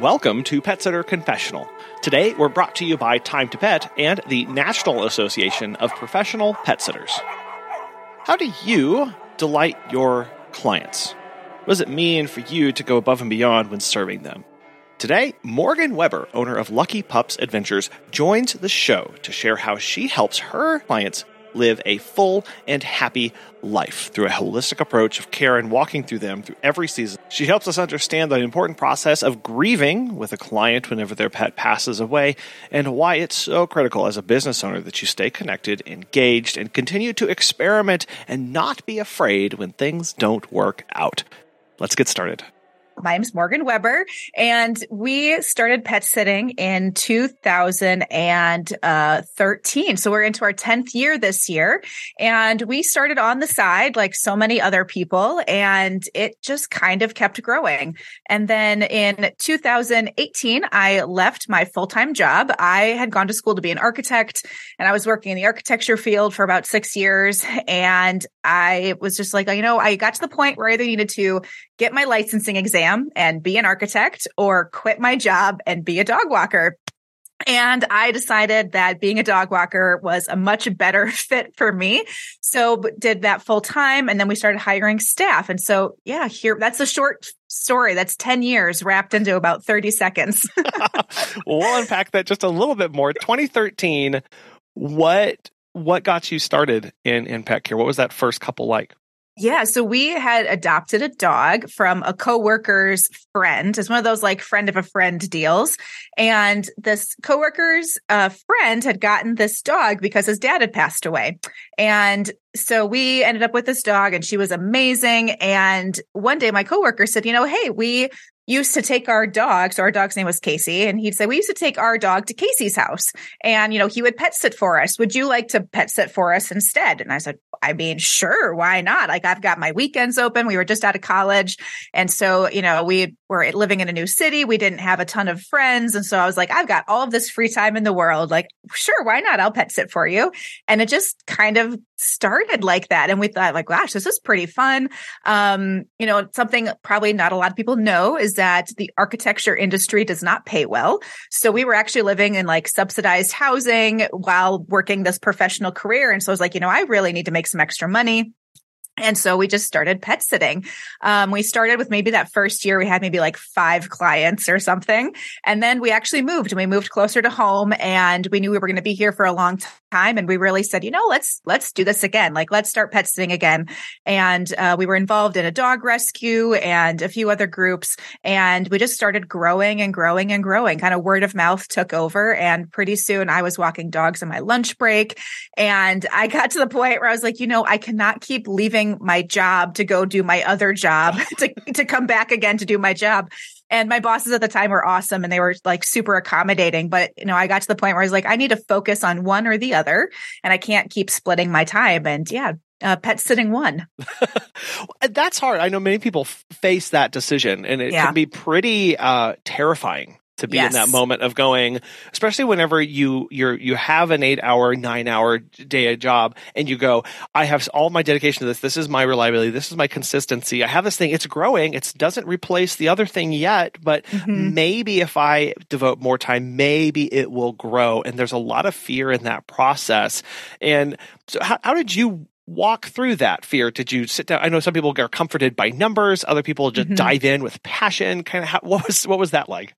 Welcome to Pet Sitter Confessional. Today, we're brought to you by Time to Pet and the National Association of Professional Pet Sitters. How do you delight your clients? What does it mean for you to go above and beyond when serving them? Today, Morgan Weber, owner of Lucky Pups Adventures, joins the show to share how she helps her clients live a full and happy life through a holistic approach of care and walking through them through every season. She helps us understand the important process of grieving with a client whenever their pet passes away and why it's so critical as a business owner that you stay connected, engaged, and continue to experiment and not be afraid when things don't work out. Let's get started. My name's Morgan Weber, and we started pet sitting in 2013. So we're into our 10th year this year. And we started on the side, like so many other people, and it just kind of kept growing. And then in 2018, I left my full time job. I had gone to school to be an architect, and I was working in the architecture field for about six years. And I was just like, you know, I got to the point where I either needed to get my licensing exam and be an architect or quit my job and be a dog walker. And I decided that being a dog walker was a much better fit for me. So did that full time. And then we started hiring staff. And so, yeah, here, that's a short story. That's 10 years wrapped into about 30 seconds. well, unpack that just a little bit more. 2013, what, what got you started in, in pet care? What was that first couple like? Yeah. So we had adopted a dog from a coworker's friend. It's one of those like friend of a friend deals. And this coworker's uh, friend had gotten this dog because his dad had passed away. And so we ended up with this dog and she was amazing. And one day my coworker said, you know, hey, we used to take our dog. So our dog's name was Casey. And he'd say, we used to take our dog to Casey's house and, you know, he would pet sit for us. Would you like to pet sit for us instead? And I said, I mean, sure. Why not? Like I've got my weekends open. We were just out of college. And so, you know, we were living in a new city. We didn't have a ton of friends. And so I was like, I've got all of this free time in the world. Like, sure. Why not? I'll pet sit for you. And it just kind of started like that. And we thought like, gosh, this is pretty fun. Um, you know, something probably not a lot of people know is that the architecture industry does not pay well. So we were actually living in like subsidized housing while working this professional career. And so I was like, you know, I really need to make some extra money. And so we just started pet sitting. Um, we started with maybe that first year, we had maybe like five clients or something. And then we actually moved and we moved closer to home and we knew we were going to be here for a long time. And we really said, you know, let's, let's do this again. Like, let's start pet sitting again. And, uh, we were involved in a dog rescue and a few other groups. And we just started growing and growing and growing. Kind of word of mouth took over. And pretty soon I was walking dogs on my lunch break. And I got to the point where I was like, you know, I cannot keep leaving leaving my job to go do my other job to, to come back again to do my job. And my bosses at the time were awesome and they were like super accommodating. But, you know, I got to the point where I was like, I need to focus on one or the other and I can't keep splitting my time. And yeah, uh, pet sitting one. That's hard. I know many people f- face that decision and it yeah. can be pretty uh, terrifying to be yes. in that moment of going, especially whenever you you're you have an eight hour, nine hour day job and you go, I have all my dedication to this. This is my reliability. This is my consistency. I have this thing. It's growing. It doesn't replace the other thing yet, but mm-hmm. maybe if I devote more time, maybe it will grow. And there's a lot of fear in that process. And so, how, how did you walk through that fear? Did you sit down? I know some people are comforted by numbers. Other people just mm-hmm. dive in with passion. Kind of how, what was what was that like?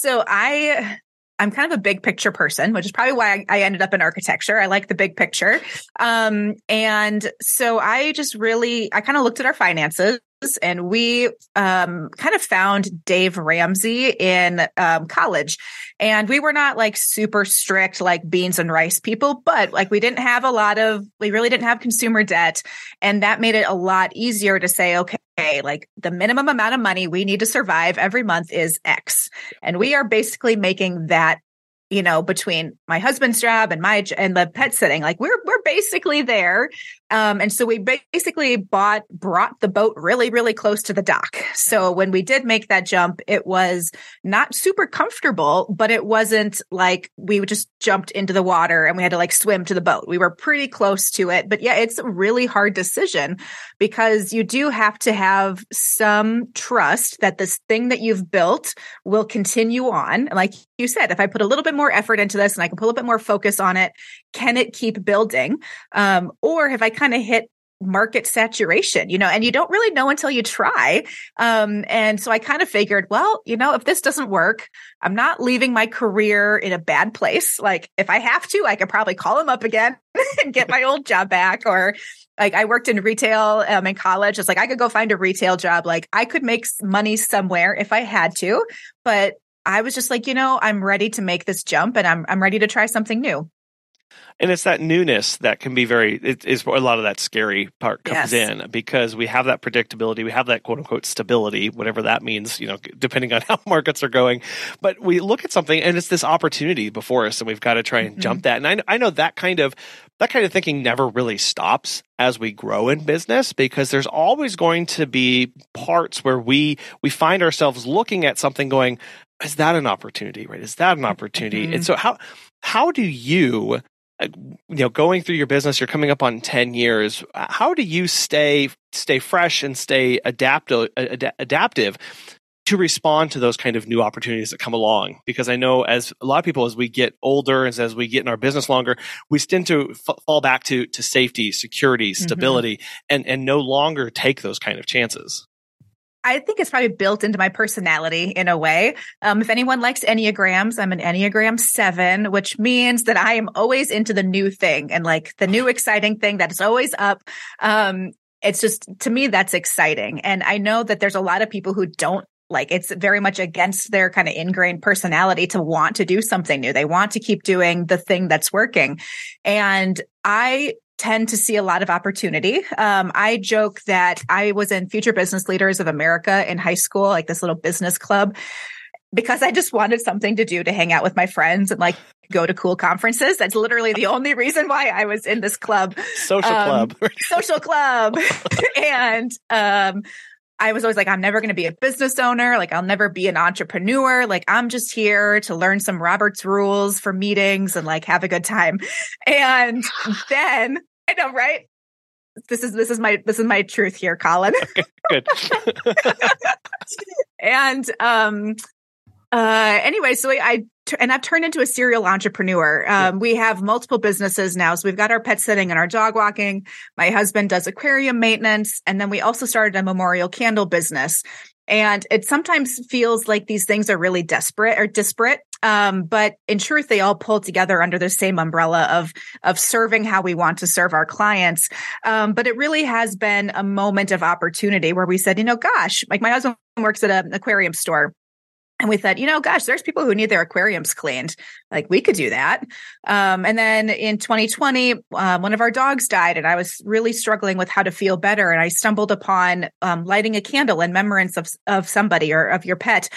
So I I'm kind of a big picture person, which is probably why I, ended up in architecture. I like the big picture. Um, and so I just really, I kind of looked at our finances and we um, kind of found Dave Ramsey in um, college. And we were not like super strict, like beans and rice people, but like we didn't have a lot of, we really didn't have consumer debt. And that made it a lot easier to say, okay, like the minimum amount of money we need to survive every month is X. And we are basically making that you know, between my husband's job and my and the pet sitting, like we're we're basically there Um, and so we basically bought, brought the boat really, really close to the dock. So when we did make that jump, it was not super comfortable, but it wasn't like we just jumped into the water and we had to like swim to the boat. We were pretty close to it. But yeah, it's a really hard decision because you do have to have some trust that this thing that you've built will continue on. Like you said, if I put a little bit more effort into this and I can put a little bit more focus on it, can it keep building? Um, or have I kind of hit market saturation, you know, and you don't really know until you try. Um, and so I kind of figured, well, you know, if this doesn't work, I'm not leaving my career in a bad place. Like if I have to, I could probably call them up again and get my old job back or like I worked in retail um, in college. It's like I could go find a retail job. Like I could make money somewhere if I had to, but I was just like, you know, I'm ready to make this jump and I'm I'm ready to try something new and it's that newness that can be very it is a lot of that scary part comes yes. in because we have that predictability we have that quote unquote stability whatever that means you know depending on how markets are going but we look at something and it's this opportunity before us and we've got to try and mm-hmm. jump that and I, I know that kind of that kind of thinking never really stops as we grow in business because there's always going to be parts where we we find ourselves looking at something going is that an opportunity right is that an opportunity mm-hmm. and so how how do you you know going through your business you're coming up on 10 years how do you stay stay fresh and stay adaptive adaptive to respond to those kind of new opportunities that come along because i know as a lot of people as we get older and as we get in our business longer we tend to f- fall back to to safety security mm-hmm. stability mm-hmm. and and no longer take those kind of chances I think it's probably built into my personality in a way. Um, if anyone likes Enneagrams, I'm an Enneagram seven, which means that I am always into the new thing and like the new exciting thing that is always up. Um, it's just to me, that's exciting. And I know that there's a lot of people who don't like it's very much against their kind of ingrained personality to want to do something new. They want to keep doing the thing that's working. And I tend to see a lot of opportunity. Um, I joke that I was in Future Business Leaders of America in high school, like this little business club, because I just wanted something to do to hang out with my friends and like go to cool conferences. That's literally the only reason why I was in this club. Social um, club. social club. and um, I was always like, I'm never going to be a business owner. Like, I'll never be an entrepreneur. Like, I'm just here to learn some Robert's rules for meetings and like have a good time. And then I know, right? This is this is my this is my truth here, Colin. Okay, good. and um uh anyway, so I and I've turned into a serial entrepreneur. Um, yeah. We have multiple businesses now. So we've got our pet sitting and our dog walking. My husband does aquarium maintenance. And then we also started a memorial candle business. And it sometimes feels like these things are really desperate or disparate. Um, but in truth, they all pull together under the same umbrella of, of serving how we want to serve our clients. Um, but it really has been a moment of opportunity where we said, you know, gosh, like my husband works at an aquarium store and we thought, you know, gosh, there's people who need their aquariums cleaned. Like we could do that. Um, and then in 2020, um, one of our dogs died, and I was really struggling with how to feel better. And I stumbled upon um, lighting a candle in remembrance of of somebody or of your pet.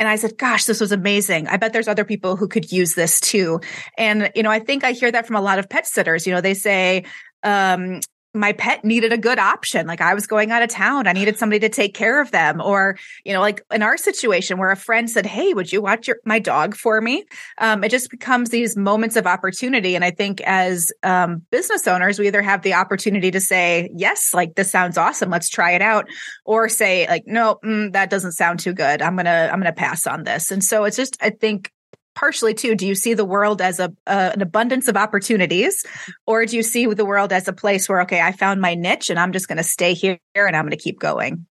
And I said, gosh, this was amazing. I bet there's other people who could use this too. And, you know, I think I hear that from a lot of pet sitters. You know, they say, um, my pet needed a good option. Like I was going out of town. I needed somebody to take care of them. Or, you know, like in our situation where a friend said, Hey, would you watch your, my dog for me? Um, it just becomes these moments of opportunity. And I think as um, business owners, we either have the opportunity to say, yes, like this sounds awesome. Let's try it out. Or say like, no, mm, that doesn't sound too good. I'm going to, I'm going to pass on this. And so it's just, I think partially too do you see the world as a uh, an abundance of opportunities? Or do you see the world as a place where okay i found my niche and i'm just going to stay here and i'm going to keep going?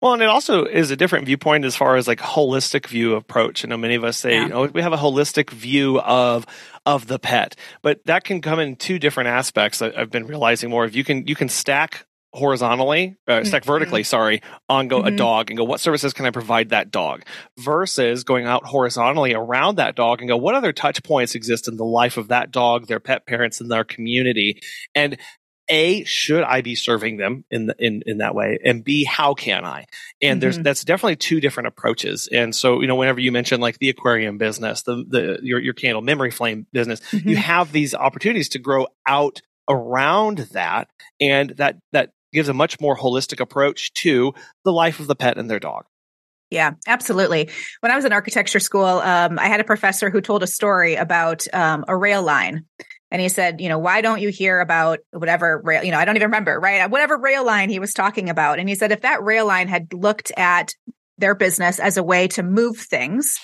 Well and it also is a different viewpoint as far as like holistic view approach. I know many of us say yeah. you know we have a holistic view of of the pet. But that can come in two different aspects i've been realizing more. If you can you can stack horizontally, uh, stack mm-hmm. vertically, sorry, on go mm-hmm. a dog and go, what services can I provide that dog? Versus going out horizontally around that dog and go, what other touch points exist in the life of that dog, their pet parents, and their community? And a should I be serving them in the, in in that way, and B how can I? And mm-hmm. there's that's definitely two different approaches. And so you know, whenever you mention like the aquarium business, the the your your candle memory flame business, mm-hmm. you have these opportunities to grow out around that. And that, that gives a much more holistic approach to the life of the pet and their dog. Yeah, absolutely. When I was in architecture school, um, I had a professor who told a story about um, a rail line. And he said, you know, why don't you hear about whatever rail, you know, I don't even remember, right? Whatever rail line he was talking about. And he said, if that rail line had looked at their business as a way to move things,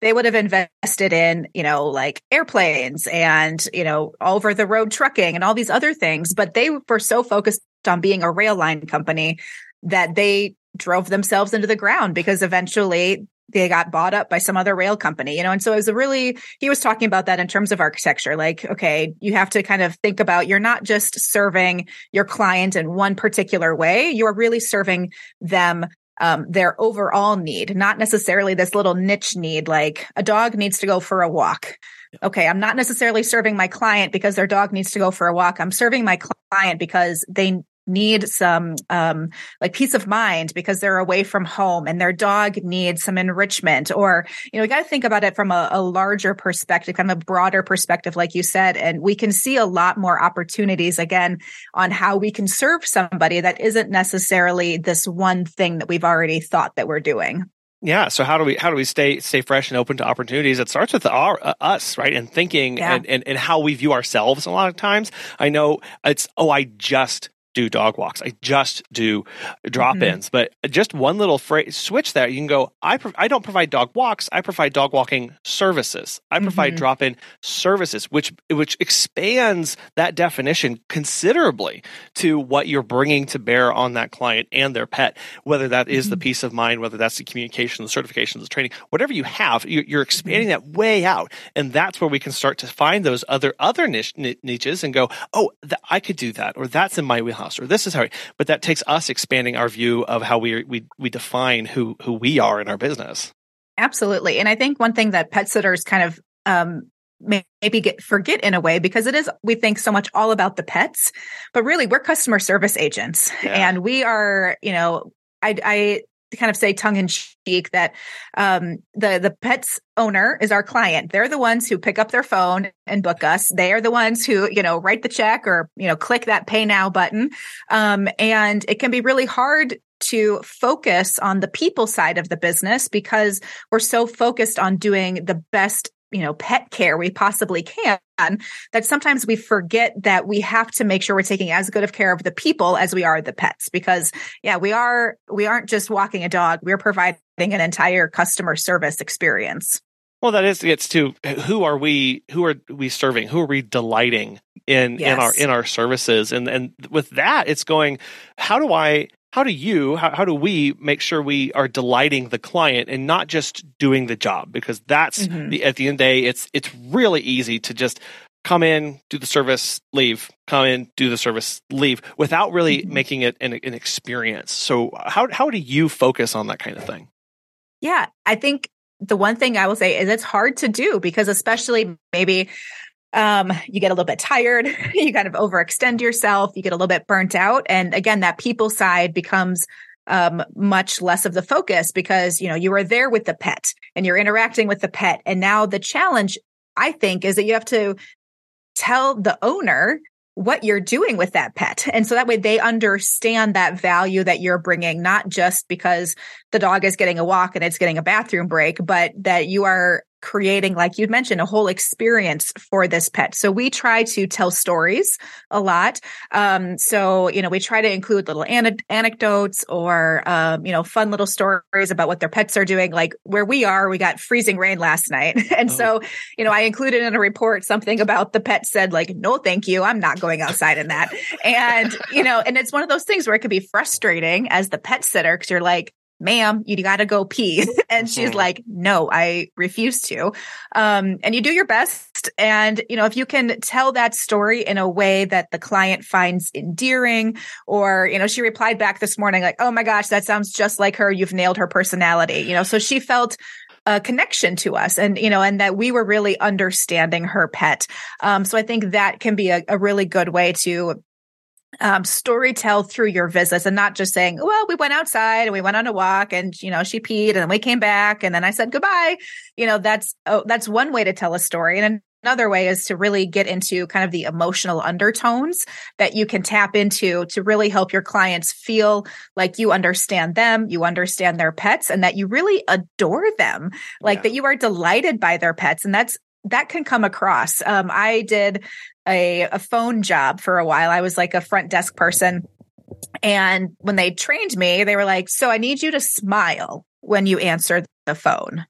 they would have invested in, you know, like airplanes and, you know, over the road trucking and all these other things. But they were so focused on being a rail line company that they drove themselves into the ground because eventually they got bought up by some other rail company, you know? And so it was a really, he was talking about that in terms of architecture. Like, okay, you have to kind of think about you're not just serving your client in one particular way. You're really serving them um, their overall need, not necessarily this little niche need, like a dog needs to go for a walk. Okay, I'm not necessarily serving my client because their dog needs to go for a walk. I'm serving my client because they need some um, like peace of mind because they're away from home and their dog needs some enrichment or you know we got to think about it from a, a, larger perspective kind of a broader perspective like you said and we can see a lot more opportunities again on how we can serve somebody that isn't necessarily this one thing that we've already thought that we're doing yeah. So how do we how do we stay stay fresh and open to opportunities? It starts with our uh, us, right? And thinking yeah. and, and and how we view ourselves. A lot of times, I know it's oh, I just do dog walks. I just do drop ins. Mm-hmm. But just one little phrase, switch there. You can go, I, pro- I don't provide dog walks. I provide dog walking services. I provide mm-hmm. drop in services, which, which expands that definition considerably to what you're bringing to bear on that client and their pet, whether that is mm-hmm. the peace of mind, whether that's the communication, the certifications, the training, whatever you have, you're, you're expanding mm-hmm. that way out. And that's where we can start to find those other, other niche, niches and go, oh, th- I could do that, or that's in my wheelhouse wheelhouse or this is how but that takes us expanding our view of how we we we define who who we are in our business. Absolutely. And i think one thing that pet sitters kind of um maybe get forget in a way because it is we think so much all about the pets but really we're customer service agents. Yeah. and we are you know I, I kind of say tongue in cheek that um, the the pet's owner is our client. They're the ones who pick up their phone and book us. They are the ones who you know write the check or you know click that pay now button. Um, and it can be really hard to focus on the people side of the business because we're so focused on doing the best you know pet care we possibly can that sometimes we forget that we have to make sure we're taking as good of care of the people as we are the pets. Because yeah we are we aren't just walking a dog we're providing an entire customer service experience. Well that is gets to who are we who are we serving? Who are we delighting in yes. in our in our services? And and with that it's going how do i how do you how, how do we make sure we are delighting the client and not just doing the job because that's mm-hmm. the, at the end of the day it's it's really easy to just come in do the service leave come in do the service leave without really mm-hmm. making it an, an experience so how how do you focus on that kind of thing yeah i think the one thing i will say is it's hard to do because especially maybe um, you get a little bit tired, you kind of overextend yourself, you get a little bit burnt out. And again, that people side becomes um, much less of the focus because, you know, you are there with the pet and you're interacting with the pet. And now the challenge, I think, is that you have to tell the owner what you're doing with that pet. And so that way they understand that value that you're bringing, not just because the dog is getting a walk and it's getting a bathroom break, but that you are creating, like you mentioned, a whole experience for this pet. So we try to tell stories a lot. Um, so, you know, we try to include little an- anecdotes or, um, you know, fun little stories about what their pets are doing. Like where we are, we got freezing rain last night. and oh. so, you know, I included in a report something about the pet said like, no, thank you. I'm not going outside in that. and, you know, and it's one of those things where it could be frustrating as the pet sitter because you're like, ma'am, you got to go pee. and she's mm-hmm. like, no, I refuse to. Um, and you do your best. And, you know, if you can tell that story in a way that the client finds endearing, or, you know, she replied back this morning, like, oh my gosh, that sounds just like her. You've nailed her personality. You know, so she felt a connection to us and you know and that we were really understanding her pet um, so i think that can be a, a really good way to um, story tell through your visits and not just saying, well, we went outside and we went on a walk and, you know, she peed and then we came back and then I said goodbye. You know, that's, oh, that's one way to tell a story. And another way is to really get into kind of the emotional undertones that you can tap into to really help your clients feel like you understand them, you understand their pets, and that you really adore them, like yeah. that you are delighted by their pets. And that's that can come across. Um, I did a, a phone job for a while. I was like a front desk person. And when they trained me, they were like, So I need you to smile when you answer the phone.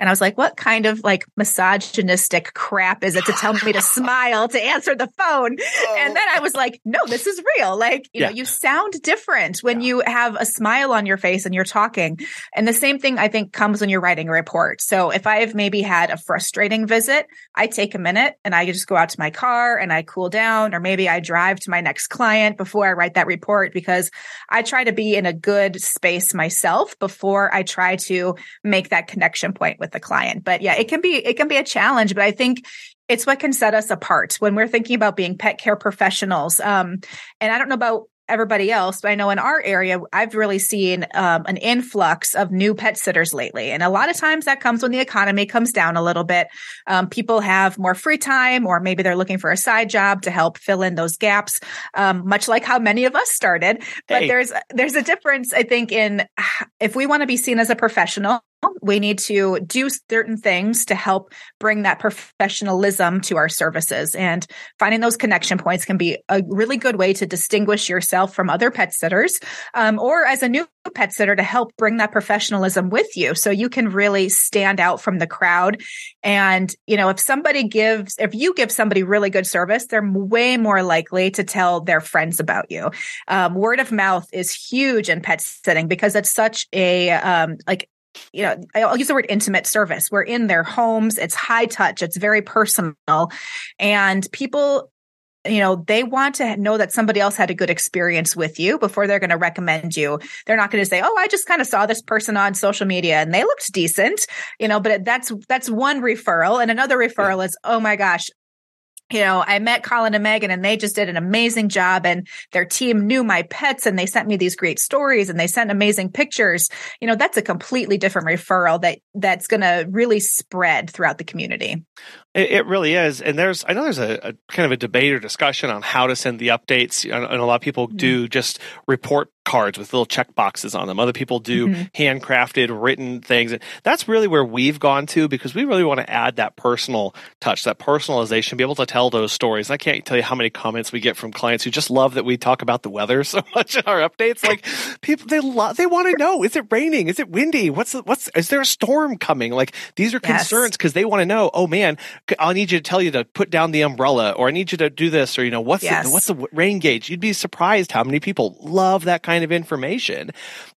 And I was like, what kind of like misogynistic crap is it to tell me to smile to answer the phone? Oh. And then I was like, no, this is real. Like, you yeah. know, you sound different when yeah. you have a smile on your face and you're talking. And the same thing I think comes when you're writing a report. So if I've maybe had a frustrating visit, I take a minute and I just go out to my car and I cool down, or maybe I drive to my next client before I write that report because I try to be in a good space myself before I try to make that connection point with with the client. But yeah, it can be it can be a challenge, but I think it's what can set us apart when we're thinking about being pet care professionals. Um, and I don't know about everybody else, but I know in our area, I've really seen um, an influx of new pet sitters lately. And a lot of times that comes when the economy comes down a little bit. Um, people have more free time, or maybe they're looking for a side job to help fill in those gaps, um, much like how many of us started. But hey. there's there's a difference, I think, in if we want to be seen as a professional we need to do certain things to help bring that professionalism to our services. And finding those connection points can be a really good way to distinguish yourself from other pet sitters, um, or as a new pet sitter to help bring that professionalism with you. So you can really stand out from the crowd. And, you know, if somebody gives, if you give somebody really good service, they're way more likely to tell their friends about you. Um, word of mouth is huge in pet sitting because it's such a, um, like you know, I'll use the word intimate service. We're in their homes. It's high touch. It's very personal. And people, you know, they want to know that somebody else had a good experience with you before they're going to recommend you. They're not going to say, "Oh, I just kind of saw this person on social media and they looked decent," you know. But that's that's one referral, and another referral is, "Oh my gosh, you know, I met Colin and Megan and they just did an amazing job and their team knew my pets and they sent me these great stories and they sent amazing pictures. You know, that's a completely different referral that that's going to really spread throughout the community. It, it, really is. And there's, I know there's a, a, kind of a debate or discussion on how to send the updates. And, and a lot of people mm-hmm. do just report cards with little check boxes on them. Other people do mm-hmm. handcrafted written things. And that's really where we've gone to because we really want to add that personal touch, that personalization, be able to tell those stories. I can't tell you how many comments we get from clients who just love that we talk about the weather so much in our updates. Like people, they love, they want to know, is it raining? Is it windy? What's, the, what's, is there a storm coming? Like these are yes. concerns because they want to know, oh man, I need you to tell you to put down the umbrella, or I need you to do this, or you know, what's yes. the, what's the rain gauge? You'd be surprised how many people love that kind of information,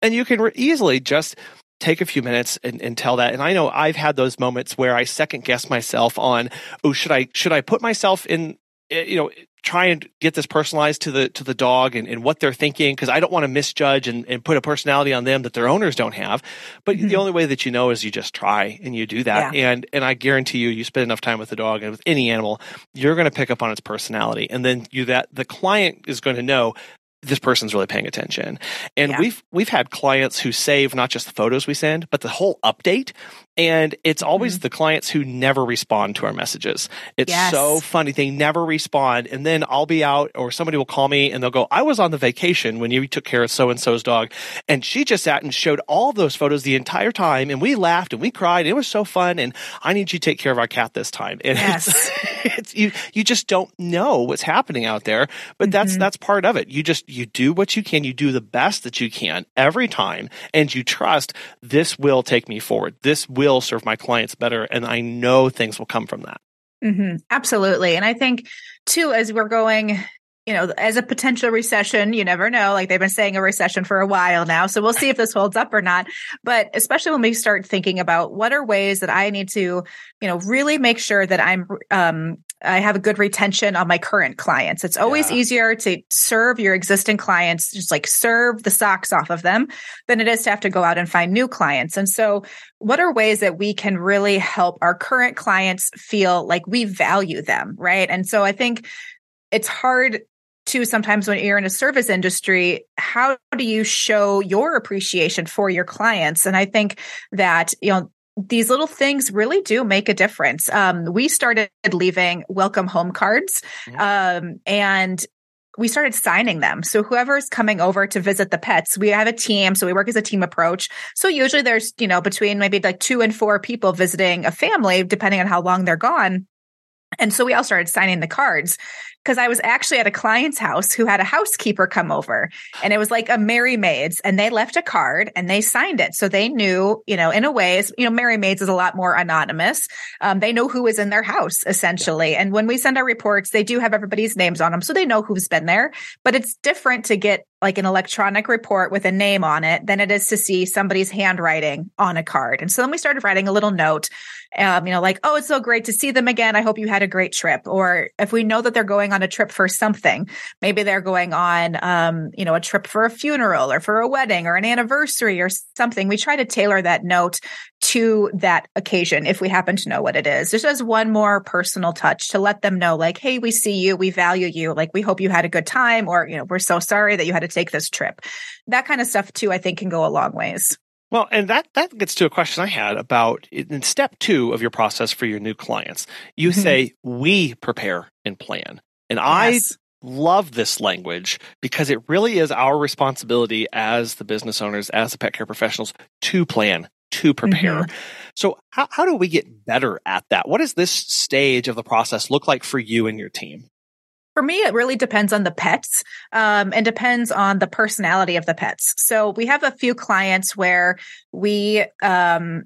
and you can re- easily just take a few minutes and, and, tell that. And I know I've had those moments where I second guess myself on, oh, should I should I put myself in Eh, you know try and get this personalized to the to the dog and, and what they're thinking because I don't want to misjudge and, and put a personality on them that their owners don't have. But mm-hmm. the only way that you know is you just try and you do that. Yeah. And and I guarantee you, you spend enough time with the dog and with any animal, you're going to pick up on its personality, and then you that the client is going to know this person's really paying attention. And yeah. we've we've had clients who save not just the photos we send, but the whole update. And it's always mm-hmm. the clients who never respond to our messages. It's yes. so funny. They never respond. And then I'll be out or somebody will call me and they'll go, I was on the vacation when you took care of so and so's dog. And she just sat and showed all those photos the entire time. And we laughed and we cried. it was so fun. And I need you to take care of our cat this time. And yes. it's, it's, you, you just don't know what's happening out there. But mm-hmm. that's, that's part of it. You just, you do what you can. You do the best that you can every time. And you trust this will take me forward. This will serve my clients better. And I know things will come from that. Mm-hmm. Absolutely. And I think too, as we're going, you know, as a potential recession, you never know. Like they've been saying a recession for a while now. So we'll see if this holds up or not. But especially when we start thinking about what are ways that I need to, you know, really make sure that I'm um, I have a good retention on my current clients. It's always yeah. easier to serve your existing clients, just like serve the socks off of them than it is to have to go out and find new clients. And so what are ways that we can really help our current clients feel like we value them? Right. And so I think it's hard to sometimes when you're in a service industry, how do you show your appreciation for your clients? And I think that, you know, these little things really do make a difference. Um, we started leaving welcome home cards, mm-hmm. um, and we started signing them. So whoever's coming over to visit the pets, we have a team. So we work as a team approach. So usually there's, you know, between maybe like two and four people visiting a family, depending on how long they're gone. And so we all started signing the cards because I was actually at a client's house who had a housekeeper come over and it was like a Merry Maids and they left a card and they signed it. So they knew, you know, in a way, you know, Merry Maids is a lot more anonymous. Um, they know who is in their house essentially. And when we send our reports, they do have everybody's names on them. So they know who's been there, but it's different to get like an electronic report with a name on it than it is to see somebody's handwriting on a card. And so then we started writing a little note, um, you know, like, oh, it's so great to see them again. I hope you had a great trip. Or if we know that they're going on a trip for something, maybe they're going on, um, you know, a trip for a funeral or for a wedding or an anniversary or something, we try to tailor that note to that occasion if we happen to know what it is. Just as one more personal touch to let them know, like, hey, we see you, we value you, like, we hope you had a good time, or, you know, we're so sorry that you had to take this trip. That kind of stuff, too, I think can go a long ways. Well, and that, that gets to a question I had about in step two of your process for your new clients. You mm-hmm. say, we prepare and plan. And yes. I love this language because it really is our responsibility as the business owners, as the pet care professionals to plan, to prepare. Mm-hmm. So how, how do we get better at that? What does this stage of the process look like for you and your team? For me, it really depends on the pets um, and depends on the personality of the pets. So we have a few clients where we um,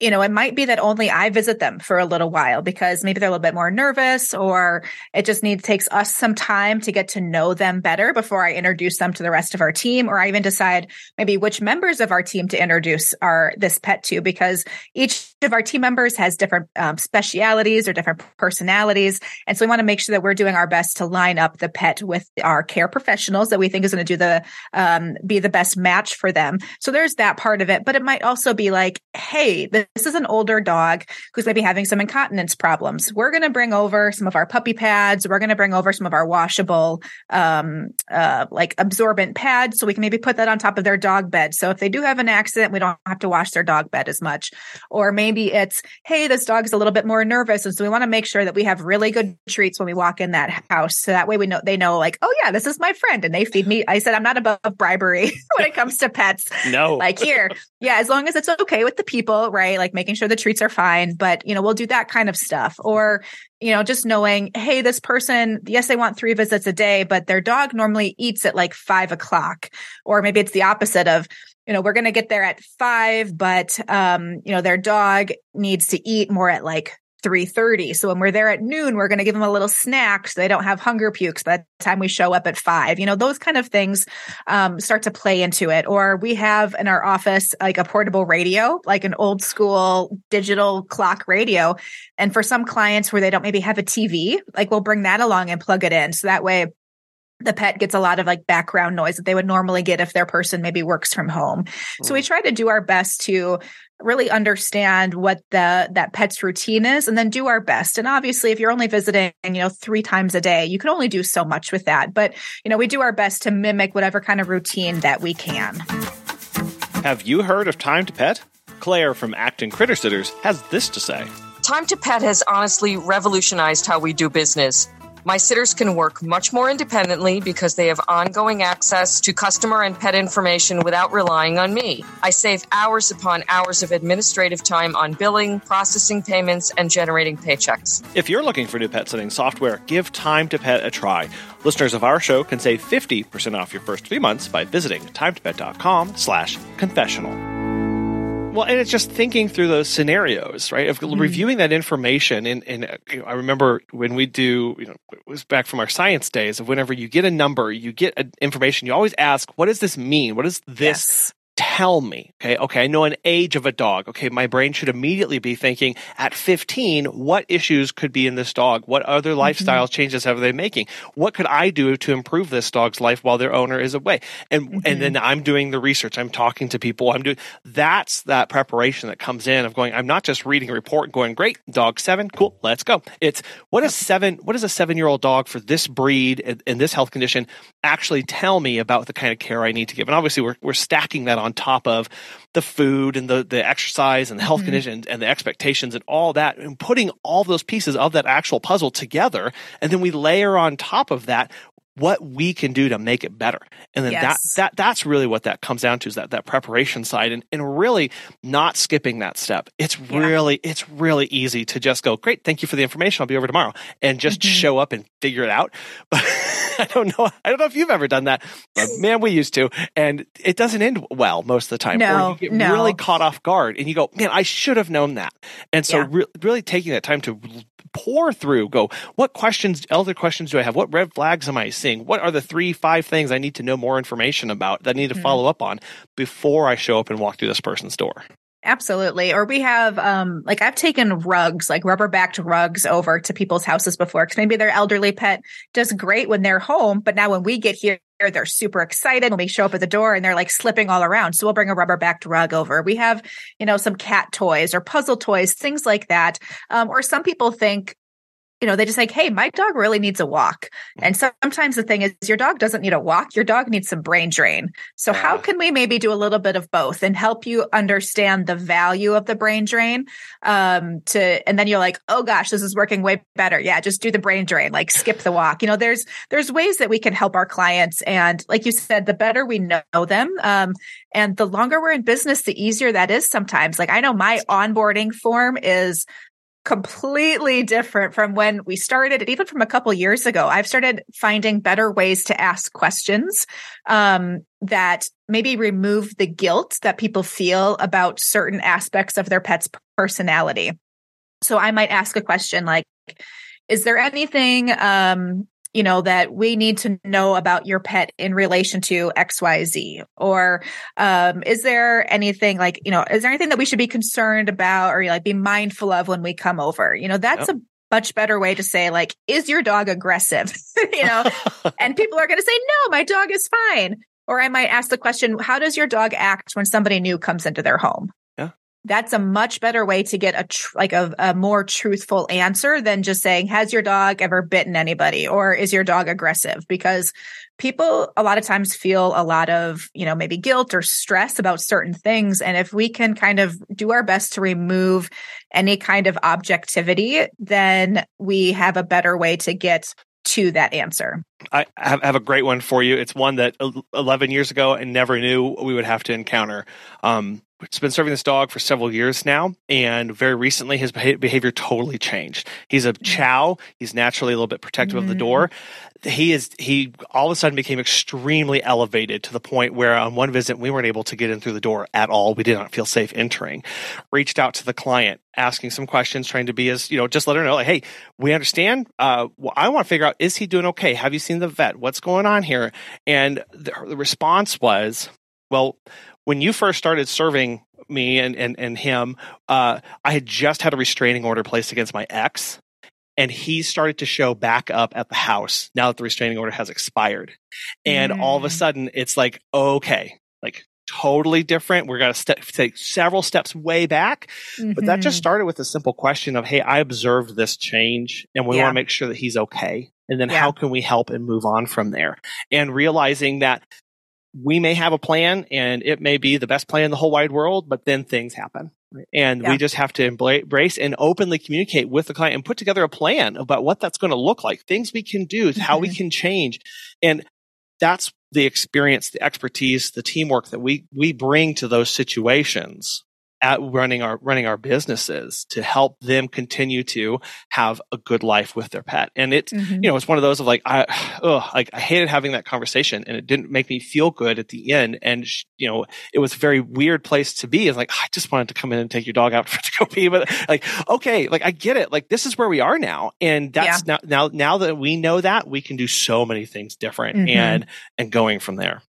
you know, it might be that only I visit them for a little while because maybe they're a little bit more nervous or it just needs takes us some time to get to know them better before I introduce them to the rest of our team or I even decide maybe which members of our team to introduce our this pet to because each of our team members has different um, specialities or different personalities and so we want to make sure that we're doing our best to line up the pet with our care professionals that we think is going to do the um, be the best match for them. So there's that part of it, but it might also be like, hey, the this is an older dog who's maybe having some incontinence problems. We're going to bring over some of our puppy pads. We're going to bring over some of our washable, um, uh, like absorbent pads. So we can maybe put that on top of their dog bed. So if they do have an accident, we don't have to wash their dog bed as much. Or maybe it's, Hey, this dog is a little bit more nervous. And so we want to make sure that we have really good treats when we walk in that house. So that way we know, they know like, Oh yeah, this is my friend and they feed me. I said, I'm not above bribery when it comes to pets. No, like here. Yeah. As long as it's okay with the people, right? Like making sure the treats are fine, but you know, we'll do that kind of stuff. Or, you know, just knowing, hey, this person, yes, they want three visits a day, but their dog normally eats at like five o'clock. Or maybe it's the opposite of, you know, we're going to get there at five, but, um, you know, their dog needs to eat more at like 3.30 so when we're there at noon we're going to give them a little snack so they don't have hunger pukes by the time we show up at five. You know those kind of things um, start to play into it. Or we have in our office like a portable radio like an old school digital clock radio. And for some clients where they don't maybe have a tv like we'll bring that along and plug it in. So that way the pet gets a lot of like background noise that they would normally get if their person maybe works from home. So we mm. try to do our best to really understand what the that pet's routine is and then do our best. And obviously if you're only visiting, you know, 3 times a day, you can only do so much with that. But, you know, we do our best to mimic whatever kind of routine that we can. Have you heard of Time to Pet? Claire from Acton Critter Sitters has this to say. Time to Pet has honestly revolutionized how we do business. My sitters can work much more independently because they have ongoing access to customer and pet information without relying on me. I save hours upon hours of administrative time on billing, processing payments, and generating paychecks. If you're looking for new pet sitting software, give Time to Pet a try. Listeners of our show can save 50% off your first three months by visiting timetopet.com slash confessional. Well, and it's just thinking through those scenarios, right? Of mm-hmm. reviewing that information. And, and you know, I remember when we do, you know, it was back from our science days of whenever you get a number, you get information, you always ask, what does this mean? What does this yes tell me, okay, okay, I know an age of a dog. Okay, my brain should immediately be thinking at 15, what issues could be in this dog? What other mm-hmm. lifestyle mm-hmm. changes are they making? What could I do to improve this dog's life while their owner is away? And, mm-hmm. and then I'm doing the research. I'm talking to people. I'm doing, that's that preparation that comes in of going, I'm not just reading a report and going, great, dog seven, cool, let's go. It's what is seven, what does a seven year old dog for this breed and, and this health condition actually tell me about the kind of care I need to give? And obviously we're, we're stacking that on on top of the food and the, the exercise and the health mm-hmm. conditions and the expectations and all that and putting all those pieces of that actual puzzle together. And then we layer on top of that what we can do to make it better. And then yes. that, that, that's really what that comes down to is that, that preparation side and, and really not skipping that step. It's yeah. really, it's really easy to just go, great. Thank you for the information. I'll be over tomorrow and just mm-hmm. show up and figure it out. But I don't know. I don't know if you've ever done that, but man, we used to, and it doesn't end well most of the time. No, or you get no. really caught off guard and you go, man, I should have known that. And so yeah. re- really taking that time to pour through, go, what questions, elder questions do I have? What red flags am I seeing? What are the three, five things I need to know more information about that I need to mm-hmm. follow up on before I show up and walk through this person's door? Absolutely. Or we have, um, like I've taken rugs, like rubber backed rugs over to people's houses before because maybe their elderly pet does great when they're home. But now when we get here, they're super excited when we show up at the door and they're like slipping all around. So we'll bring a rubber backed rug over. We have, you know, some cat toys or puzzle toys, things like that. Um, or some people think, you know, they just like, hey, my dog really needs a walk. And sometimes the thing is, your dog doesn't need a walk. Your dog needs some brain drain. So, yeah. how can we maybe do a little bit of both and help you understand the value of the brain drain? Um, to and then you're like, oh gosh, this is working way better. Yeah, just do the brain drain, like skip the walk. You know, there's there's ways that we can help our clients, and like you said, the better we know them, um, and the longer we're in business, the easier that is. Sometimes, like I know my onboarding form is completely different from when we started and even from a couple years ago. I've started finding better ways to ask questions um, that maybe remove the guilt that people feel about certain aspects of their pet's personality. So i might ask a question like is there anything um, you know, that we need to know about your pet in relation to XYZ? Or um, is there anything like, you know, is there anything that we should be concerned about or like be mindful of when we come over? You know, that's yep. a much better way to say like is your dog aggressive you know and people are going to say no my dog is fine or i might ask the question how does your dog act when somebody new comes into their home that's a much better way to get a tr- like a, a, more truthful answer than just saying has your dog ever bitten anybody or is your dog aggressive because people a lot of times feel a lot of you know maybe guilt or stress about certain things and if we can kind of do our best to remove any kind of objectivity then we have a better way to get to that answer. I have, a great one for you. It's one that 11 years ago I never knew we would have to encounter. Um, it's been serving this dog for several years now, and very recently his behavior totally changed. He's a mm. chow. He's naturally a little bit protective mm. of the door. Mm. He is he all of a sudden became extremely elevated to the point where on one visit we weren't able to get in through the door at all. We did not feel safe entering. Reached out to the client, asking some questions, trying to be as you know, just let her know, like, hey, we understand. Uh, well, I want to figure out is he doing okay? Have you seen the vet? What's going on here? And the, the response was, well when you first started serving me and and, and him, uh, I had just had a restraining order placed against my ex, and he started to show back up at the house now that the restraining order has expired. And mm. all of a mm. sudden, it's like okay, like totally different. We're going to take several steps way back. Mm-hmm. But that just mm-hmm. started with a simple question of, Hey, I observed this change and we yeah. want to make sure that he's okay. And then yeah. how can we help and move on from there? And realizing that we may have a plan and it may be the best plan in the whole wide world, but then things happen. And yeah. we just have to embrace and openly communicate with the client and put together a plan about what that's going to look like, things we can do, mm-hmm. how we mm-hmm. can change. And that's the experience, the expertise, the teamwork that we, we bring to those situations at running our running our businesses to help them continue to have a good life with their pet. And it's mm-hmm. you know it's one of those of like I oh like I hated having that conversation and it didn't make me feel good at the end. And you know it was a very weird place to be. It's like I just wanted to come in and take your dog out for to go pee, but like okay, like I get it. Like this is where we are now, and that's yeah. now now now that we know that we can do so many things different mm-hmm. and and going from there.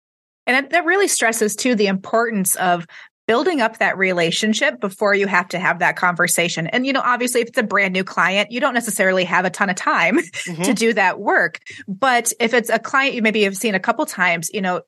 And that really stresses too the importance of building up that relationship before you have to have that conversation. And, you know, obviously, if it's a brand new client, you don't necessarily have a ton of time mm-hmm. to do that work. But if it's a client you maybe have seen a couple times, you know,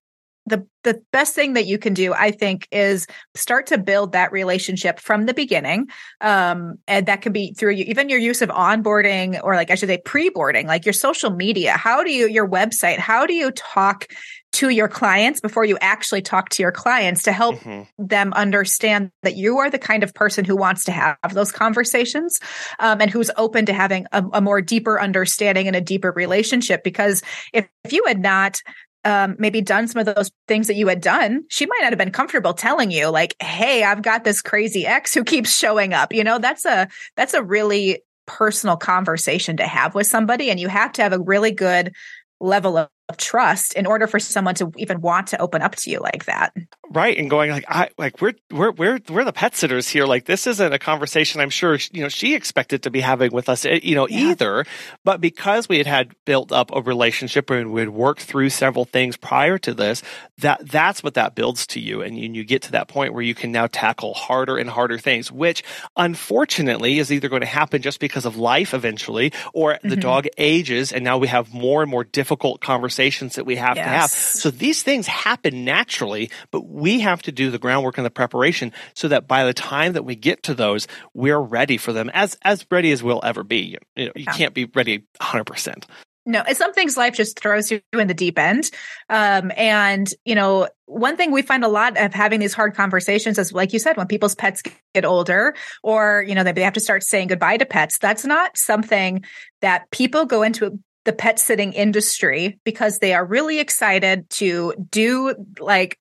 the the best thing that you can do i think is start to build that relationship from the beginning um, and that can be through you, even your use of onboarding or like i should say pre-boarding like your social media how do you your website how do you talk to your clients before you actually talk to your clients to help mm-hmm. them understand that you are the kind of person who wants to have those conversations um, and who's open to having a, a, more deeper understanding and a deeper relationship because if, if you had not um, maybe done some of those things that you had done, she might not have been comfortable telling you, like, "Hey, I've got this crazy ex who keeps showing up." You know, that's a that's a really personal conversation to have with somebody, and you have to have a really good level of of trust in order for someone to even want to open up to you like that. Right. And going like, I like we're, we're, we're, we're the pet sitters here. Like this isn't a conversation I'm sure, you know, she expected to be having with us, eh, you know, yeah. either, but because we had had built up a relationship and we'd worked through several things prior to this, that that's what that builds to you. And you, you get to that point where you can now tackle harder and harder things, which unfortunately is either going to happen just because of life eventually, or the mm-hmm. dog ages and now we have more and more difficult conversations conversations that we have yes. to have. So these things happen naturally, but we have to do the groundwork and the preparation so that by the time that we get to those, we're ready for them as as ready as we'll ever be. You know, you yeah. can't be ready 100%. No, it's some things life just throws you in the deep end. Um, and, you know, one thing we find a lot of having these hard conversations is, like you said, when people's pets get older or, you know, they have to start saying goodbye to pets, that's not something that people go into the pet sitting industry because they are really excited to do like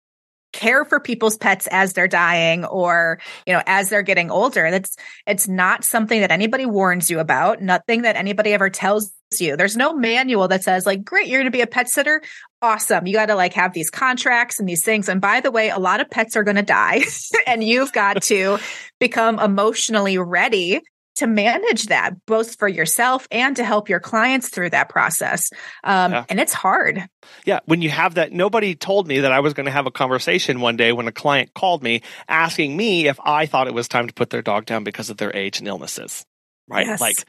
care for people's pets as they're dying or you know as they're getting older. That's it's not something that anybody warns you about nothing that anybody ever tells you. There's no manual that says like great you're going to be a pet sitter? Awesome. You got to like have these contracts and these things. And by the way a lot of pets are going to die and you've got to become emotionally ready to manage that both for yourself and to help your clients through that process. Um, yeah. And it's hard. Yeah. When you have that, nobody told me that I was going to have a conversation one day when a client called me asking me if I thought it was time to put their dog down because of their age and illnesses. Right. Yes. Like,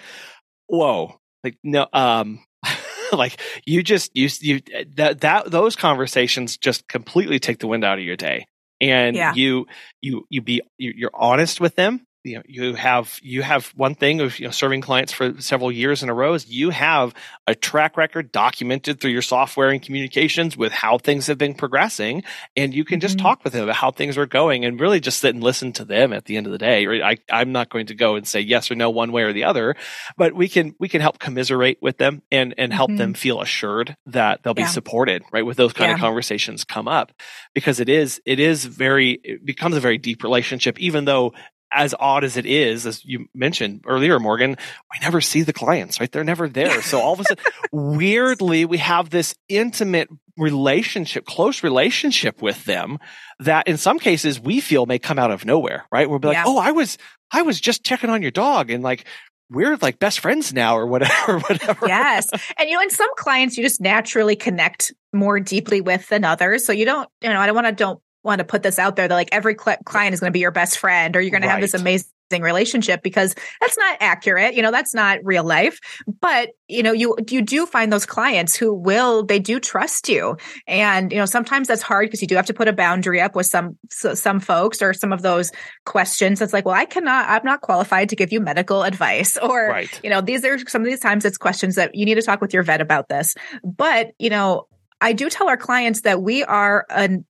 whoa. Like, no, um, like you just you you that that those conversations just completely take the wind out of your day and yeah. you you you be you're honest with them you know you have you have one thing of you know serving clients for several years in a row is you have a track record documented through your software and communications with how things have been progressing and you can just mm-hmm. talk with them about how things are going and really just sit and listen to them at the end of the day right? I, i'm not going to go and say yes or no one way or the other but we can we can help commiserate with them and and help mm-hmm. them feel assured that they'll be supported right with those kind yeah. of conversations come up because it is it is very it becomes a very deep relationship even though as odd as it is, as you mentioned earlier, Morgan, we never see the clients, right? They're never there. So all of a sudden, weirdly, we have this intimate relationship, close relationship with them that in some cases we feel may come out of nowhere, right? We'll be like, yeah. oh, I was, I was just checking on your dog and like, we're like best friends now or whatever, whatever. Yes. And you know, in some clients you just naturally connect more deeply with than others. So you don't, you know, I don't want to don't want to put this out there that like every cl- client is going to be your best friend or you're going right. to have this amazing relationship because that's not accurate. You know, that's not real life. But, you know, you you do find those clients who will they do trust you. And, you know, sometimes that's hard because you do have to put a boundary up with some some folks or some of those questions. It's like, well, I cannot I'm not qualified to give you medical advice or right. you know, these are some of these times it's questions that you need to talk with your vet about this. But, you know, I do tell our clients that we are an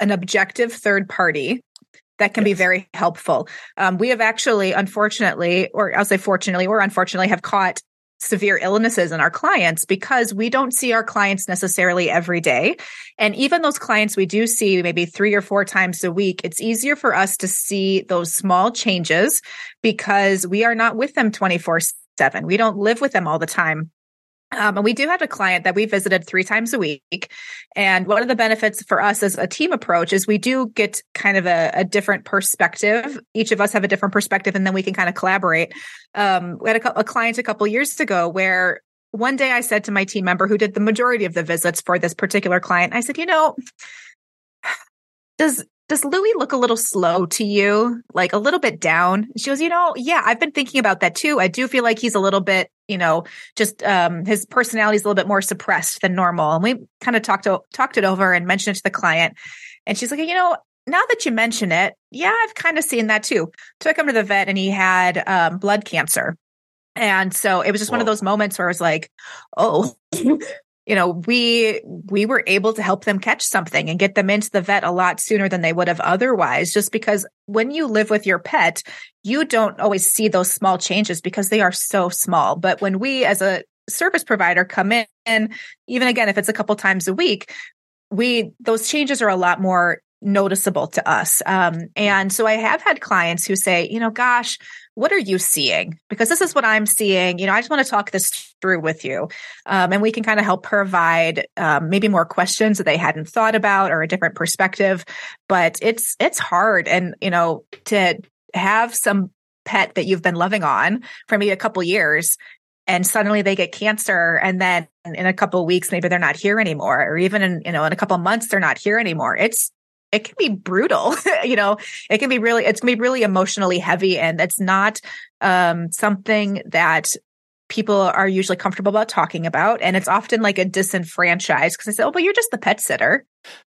an objective third party that can yes. be very helpful. Um, we have actually, unfortunately, or I'll say fortunately or unfortunately, have caught severe illnesses in our clients because we don't see our clients necessarily every day. And even those clients we do see maybe three or four times a week, it's easier for us to see those small changes because we are not with them 24 7. We don't live with them all the time. Um, and we do have a client that we visited three times a week. And one of the benefits for us as a team approach is we do get kind of a, a different perspective. Each of us have a different perspective, and then we can kind of collaborate. Um, we had a, a client a couple years ago where one day I said to my team member who did the majority of the visits for this particular client, I said, you know, does does Louis look a little slow to you? Like a little bit down? She goes, you know, yeah, I've been thinking about that too. I do feel like he's a little bit, you know, just um his personality is a little bit more suppressed than normal. And we kind of talked to, talked it over and mentioned it to the client. And she's like, you know, now that you mention it, yeah, I've kind of seen that too. Took him to the vet and he had um, blood cancer. And so it was just Whoa. one of those moments where I was like, oh, you know, we we were able to help them catch something and get them into the vet a lot sooner than they would have otherwise just because when you live with your pet, you don't always see those small changes because they are so small. But when we as a service provider come in even again if it's a couple times a week, we those changes are a lot more noticeable to us. Um, and so I have had clients who say, you know, gosh, what are you seeing? Because this is what I'm seeing. You know, I just want to talk this through with you. Um, and we can kind of help provide um, maybe more questions that they hadn't thought about or a different perspective. But it's, it's hard. And, you know, to have some pet that you've been loving on for maybe a couple years and suddenly they get cancer and then in a couple weeks maybe they're not here anymore or even in you know in a couple months they're not here anymore it's it can be brutal. you know, it can be really, it's to be really emotionally heavy. And it's not um, something that people are usually comfortable about talking about. And it's often like a disenfranchised because I say, oh, but you're just the pet sitter.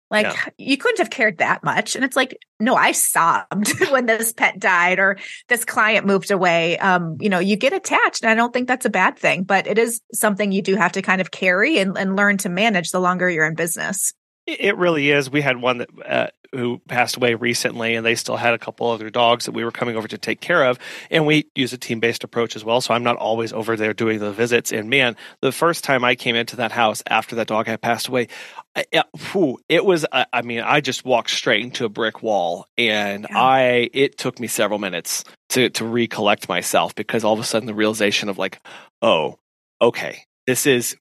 Like yeah. you couldn't have cared that much. And it's like, no, I sobbed when this pet died or this client moved away. Um, you know, you get attached. And I don't think that's a bad thing, but it is something you do have to kind of carry and, and learn to manage the longer you're in business. It really is. We had one that uh, who passed away recently, and they still had a couple other dogs that we were coming over to take care of. And we use a team based approach as well. So I'm not always over there doing the visits. And man, the first time I came into that house after that dog had passed away, I, whew, it was. I mean, I just walked straight into a brick wall, and yeah. I. It took me several minutes to to recollect myself because all of a sudden the realization of like, oh, okay, this is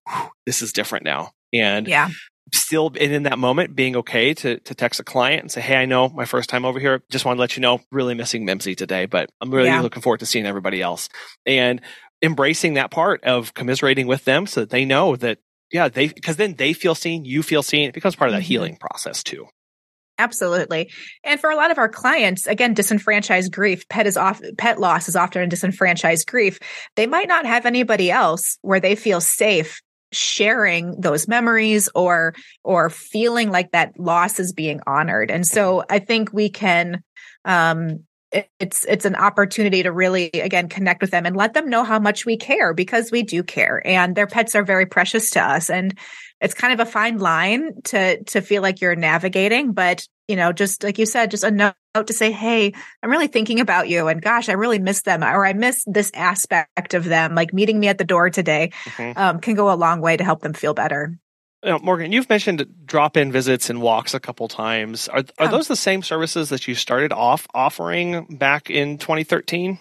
this is different now and yeah still and in that moment being okay to to text a client and say, Hey, I know my first time over here. Just want to let you know, really missing Mimsy today, but I'm really yeah. looking forward to seeing everybody else. And embracing that part of commiserating with them so that they know that, yeah, they because then they feel seen, you feel seen. It becomes part of that mm-hmm. healing process too. Absolutely. And for a lot of our clients, again, disenfranchised grief, pet is off, pet loss is often a disenfranchised grief. They might not have anybody else where they feel safe sharing those memories or or feeling like that loss is being honored. And so i think we can um it's it's an opportunity to really again connect with them and let them know how much we care because we do care and their pets are very precious to us. And it's kind of a fine line to to feel like you're navigating but you know just like you said just a note to say hey i'm really thinking about you and gosh i really miss them or i miss this aspect of them. Like meeting me at the door today mm-hmm. um, can go a long way to help them feel better now, Morgan, you've mentioned drop-in visits and walks a couple times. Are are those the same services that you started off offering back in 2013?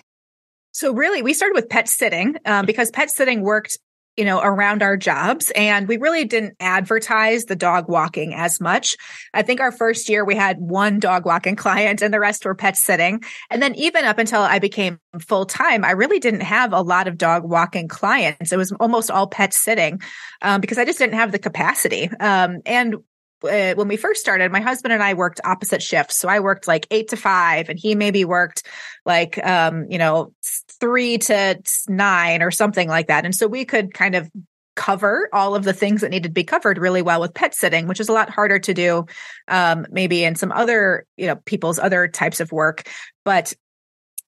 So really, we started with pet sitting um, because pet sitting worked you know, around our jobs. And we really didn't advertise the dog walking as much. I think our first year we had one dog walking client and the rest were pet sitting. And then even up until I became full time, I really didn't have a lot of dog walking clients. It was almost all pet sitting um, because I just didn't have the capacity. Um, and uh, when we first started, my husband and I worked opposite shifts. So I worked like eight to five and he maybe worked like, um, you know, three to nine or something like that. And so we could kind of cover all of the things that needed to be covered really well with pet sitting, which is a lot harder to do, um, maybe in some other, you know, people's other types of work. But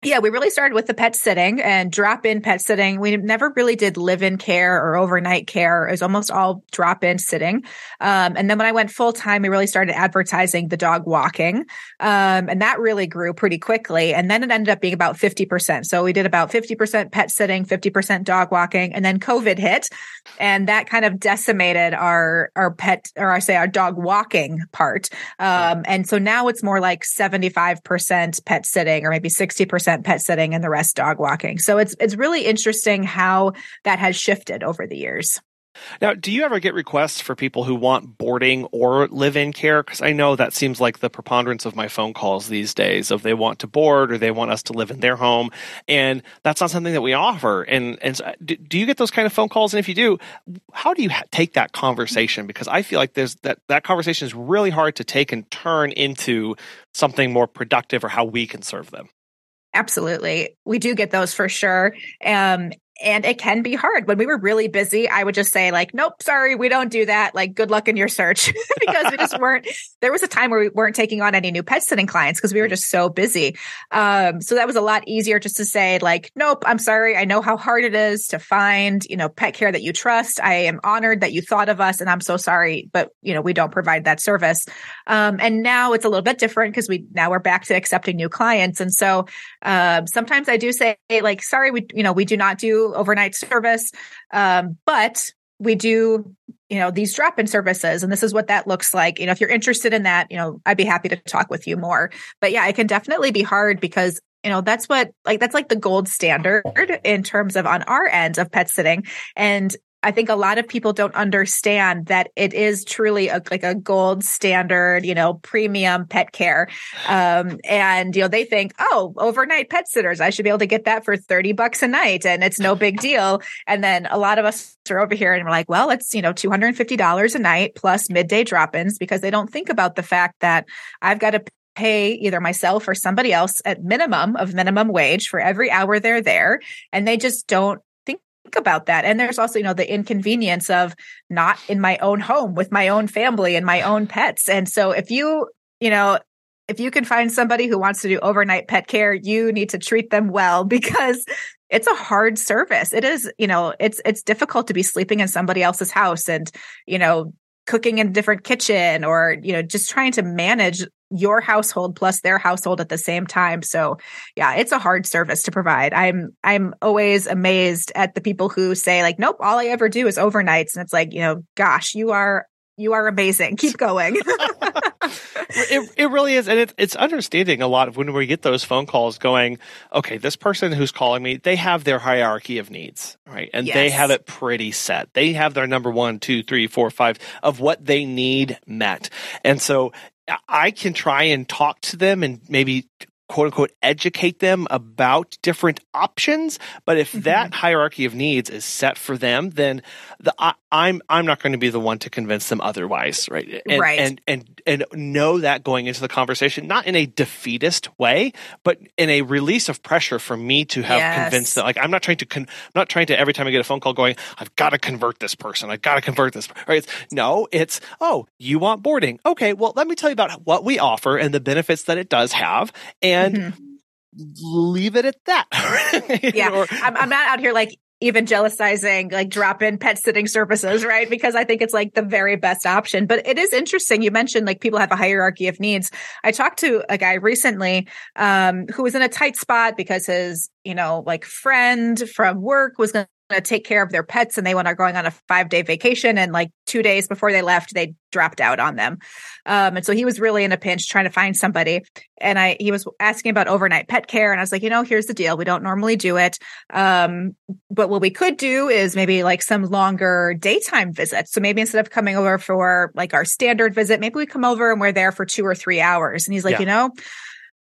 yeah, we really started with the pet sitting and drop in pet sitting. We never really did live in care or overnight care. It was almost all drop in sitting. Um, and then when I went full time, we really started advertising the dog walking. Um, and that really grew pretty quickly. And then it ended up being about 50%. So we did about 50% pet sitting, 50% dog walking. And then COVID hit and that kind of decimated our, our pet, or I say our dog walking part. Um, and so now it's more like 75% pet sitting or maybe 60% percent pet sitting and the rest dog walking. So it's it's really interesting how that has shifted over the years. Now, do you ever get requests for people who want boarding or live-in care? Because I know that seems like the preponderance of my phone calls these days of they want to board or they want us to live in their home, and that's not something that we offer. And and so, do you get those kind of phone calls? And if you do, how do you ha- take that conversation? Because I feel like there's that that conversation is really hard to take and turn into something more productive or how we can serve them. Absolutely. We do get those for sure. Um, and it can be hard. When we were really busy, I would just say like, nope, sorry, we don't do that. Like, good luck in your search because we just weren't, there was a time where we weren't taking on any new pet sitting clients because we were just so busy. Um, so that was a lot easier just to say like, nope, I'm sorry. I know how hard it is to find, you know, pet care that you trust. I am honored that you thought of us and I'm so sorry, but you know, we don't provide that service. Um, and now it's a little bit different because we, now we're back to accepting new clients. And so, uh, sometimes I do say like, sorry, we, you know, we do not do overnight service. Um, but we do, you know, these drop in services. And this is what that looks like. You know, if you're interested in that, you know, I'd be happy to talk with you more. But yeah, it can definitely be hard because you know that's what like that's like the gold standard in terms of on our end of pet sitting and I think a lot of people don't understand that it is truly a, like a gold standard, you know, premium pet care. Um, and, you know, they think, oh, overnight pet sitters, I should be able to get that for 30 bucks a night and it's no big deal. And then a lot of us are over here and we're like, well, it's, you know, $250 a night plus midday drop ins because they don't think about the fact that I've got to pay either myself or somebody else at minimum of minimum wage for every hour they're there. And they just don't think about that. And there's also, you know, the inconvenience of not in my own home with my own family and my own pets. And so if you, you know, if you can find somebody who wants to do overnight pet care, you need to treat them well because it's a hard service. It is, you know, it's it's difficult to be sleeping in somebody else's house and, you know, cooking in a different kitchen or, you know, just trying to manage your household plus their household at the same time. So yeah, it's a hard service to provide. I'm I'm always amazed at the people who say like, nope, all I ever do is overnights. And it's like, you know, gosh, you are you are amazing. Keep going. it, it really is. And it, it's understanding a lot of when we get those phone calls going, okay, this person who's calling me, they have their hierarchy of needs, right? And yes. they have it pretty set. They have their number one, two, three, four, five of what they need met. And so I can try and talk to them and maybe quote unquote educate them about different options. But if mm-hmm. that hierarchy of needs is set for them, then the, I'm, I'm not going to be the one to convince them otherwise, right? And, right. And and and know that going into the conversation, not in a defeatist way, but in a release of pressure for me to have yes. convinced them. Like I'm not trying to con- I'm not trying to every time I get a phone call going, I've got to convert this person. I've got to convert this. Right? It's, no, it's oh, you want boarding? Okay, well, let me tell you about what we offer and the benefits that it does have, and mm-hmm. leave it at that. yeah. Or, I'm, I'm not out here like evangelizing like drop in pet sitting services, right? Because I think it's like the very best option. But it is interesting. You mentioned like people have a hierarchy of needs. I talked to a guy recently um, who was in a tight spot because his, you know, like friend from work was going to take care of their pets and they went are going on a five day vacation and like two days before they left they dropped out on them. Um, and so he was really in a pinch trying to find somebody. And i he was asking about overnight pet care and i was like you know here's the deal. We don't normally do it. Um, but what we could do is maybe like some longer daytime visits. So maybe instead of coming over for like our standard visit maybe we come over and we're there for two or three hours. And he's like yeah. you know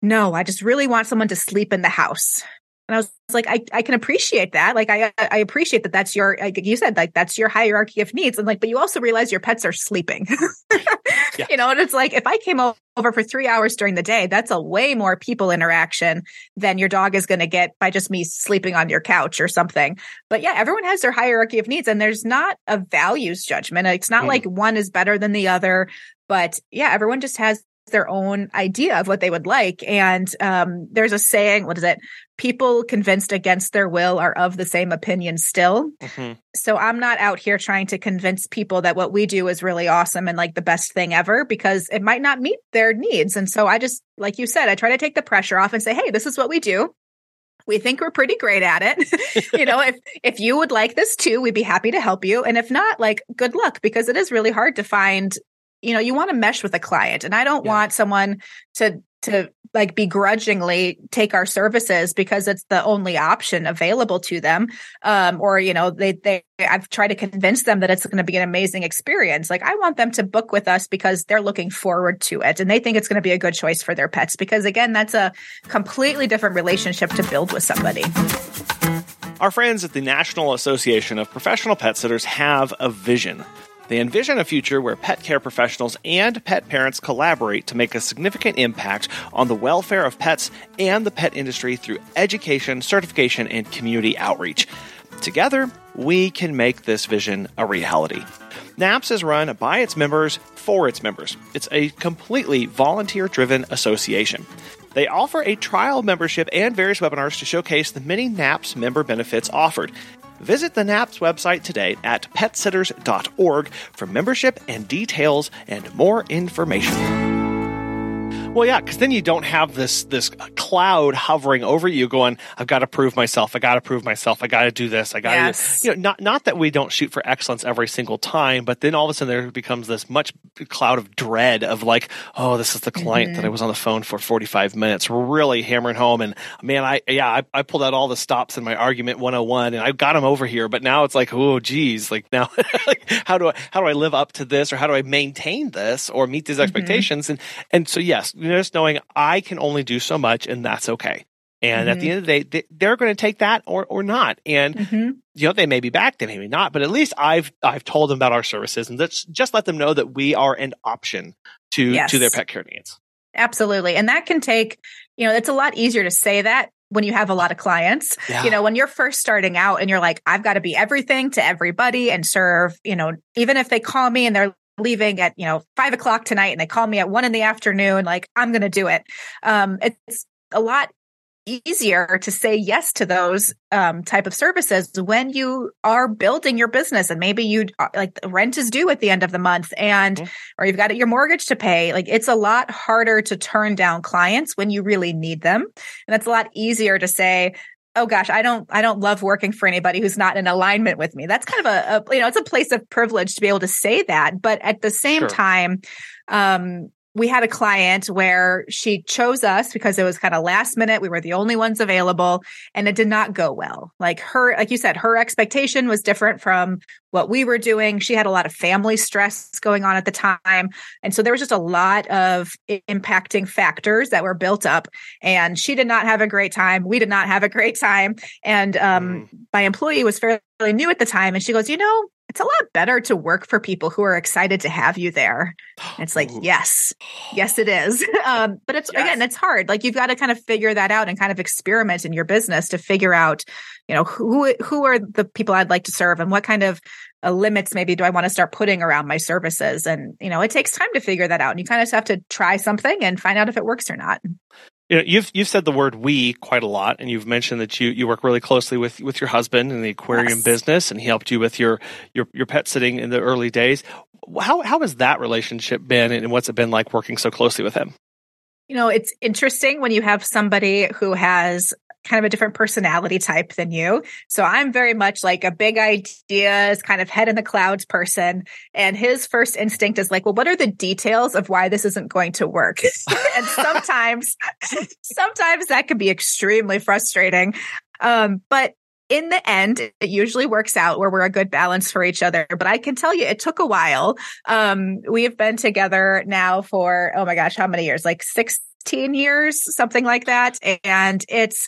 no, I just really want someone to sleep in the house. And I was like, I, I can appreciate that. Like, I, I appreciate that that's your, like you said, like that's your hierarchy of needs. And like, but you also realize your pets are sleeping, yeah. you know, and it's like, if I came over for three hours during the day, that's a way more people interaction than your dog is going to get by just me sleeping on your couch or something. But yeah, everyone has their hierarchy of needs and there's not a values judgment. It's not mm. like one is better than the other, but yeah, everyone just has their own idea of what they would like. And um, there's a saying, what is it? People convinced against their will are of the same opinion still. Mm-hmm. So I'm not out here trying to convince people that what we do is really awesome and like the best thing ever because it might not meet their needs. And so I just, like you said, I try to take the pressure off and say, hey, this is what we do we think we're pretty great at it. you know, if if you would like this too, we'd be happy to help you. And if not, like good luck because it is really hard to find you know, you want to mesh with a client and I don't yeah. want someone to to like begrudgingly take our services because it's the only option available to them um, or you know they they i've tried to convince them that it's going to be an amazing experience like i want them to book with us because they're looking forward to it and they think it's going to be a good choice for their pets because again that's a completely different relationship to build with somebody our friends at the National Association of Professional Pet Sitters have a vision. They envision a future where pet care professionals and pet parents collaborate to make a significant impact on the welfare of pets and the pet industry through education, certification, and community outreach. Together, we can make this vision a reality. NAPPS is run by its members for its members. It's a completely volunteer driven association. They offer a trial membership and various webinars to showcase the many NAPPS member benefits offered. Visit the NAPPS website today at petsitters.org for membership and details and more information. Well, yeah, because then you don't have this this uh, cloud hovering over you, going, "I've got to prove myself. I got to prove myself. I got to do this. I got to." Yes. You know, not not that we don't shoot for excellence every single time, but then all of a sudden there becomes this much cloud of dread of like, "Oh, this is the client that I mm-hmm. was on the phone for forty five minutes, really hammering home." And man, I yeah, I, I pulled out all the stops in my argument one hundred and one, and I got him over here. But now it's like, oh, geez, like now, like, how do I how do I live up to this, or how do I maintain this, or meet these mm-hmm. expectations? And and so yes, just knowing I can only do so much and that's okay. And at the end of the day, they, are going to take that or, or not. And, Mhm. you know, they may be back, they may be not, but at least I've, I've told them about our services and let's just let them know that we are an option to, Yes. to their pet care needs. Absolutely. And that can take, you know, it's a lot easier to say that when you have a lot of clients. Yeah. You know, when you're first starting out and you're like, I've got to be everything to everybody and serve, you know, even if they call me and they're leaving at, you know, five o'clock tonight and they call me at one in the afternoon, like, I'm going to do it. Um, it's a lot easier to say yes to those um, type of services when you are building your business and maybe you like the rent is due at the end of the month and Mhm. or you've got your mortgage to pay like it's a lot harder to turn down clients when you really need them and it's a lot easier to say oh gosh i don't i don't love working for anybody who's not in alignment with me that's kind of a, a you know it's a place of privilege to be able to say that but at the same Sure. time um we had a client where she chose us because it was kind of last minute. We were the only ones available and it did not go well. Like her, like you said, her expectation was different from what we were doing. She had a lot of family stress going on at the time. And so there was just a lot of impacting factors that were built up and she did not have a great time. We did not have a great time. And um, my employee was fairly new at the time. And she goes, you know, it's a lot better to work for people who are excited to have you there. And it's like, Ooh. yes, yes, it is. Um, but it's Yes. again, it's hard. Like you've got to kind of figure that out and kind of experiment in your business to figure out, you know, who who are the people I'd like to serve and what kind of uh, limits maybe do I want to start putting around my services. And you know, it takes time to figure that out. And you kind of just have to try something and find out if it works or not. You know, you've you've said the word "we" quite a lot, and you've mentioned that you, you work really closely with, with your husband in the aquarium Yes. business, and he helped you with your, your your pet sitting in the early days. How how has that relationship been, and what's it been like working so closely with him? You know, it's interesting when you have somebody who has kind of a different personality type than you. So I'm very much like a big ideas, kind of head in the clouds person. And his first instinct is like, well, what are the details of why this isn't going to work? and sometimes, sometimes that can be extremely frustrating. Um, but in the end, it usually works out where we're a good balance for each other. But I can tell you, it took a while. Um, we have been together now for, oh my gosh, how many years? Like 16 years, something like that. And it's,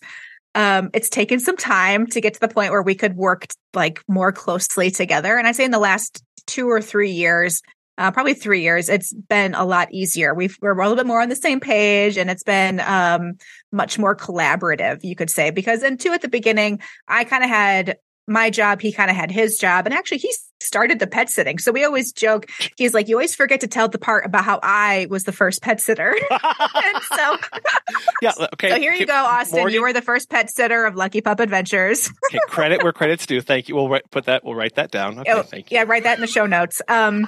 um, it's taken some time to get to the point where we could work like more closely together. And I say in the last two or three years, uh, probably three years, it's been a lot easier. We've, we're a little bit more on the same page and it's been, um, much more collaborative, you could say, because then two at the beginning, I kind of had my job. He kind of had his job and actually he started the pet sitting. So we always joke. He's like, you always forget to tell the part about how I was the first pet sitter. and so, yeah. Okay. so here you go, Austin. Morgan, You were the first pet sitter of Lucky Pup Adventures. okay, credit where credit's due. Thank you. We'll write, put that. We'll write that down. Okay. Oh, thank you. Yeah, write that in the show notes. Um,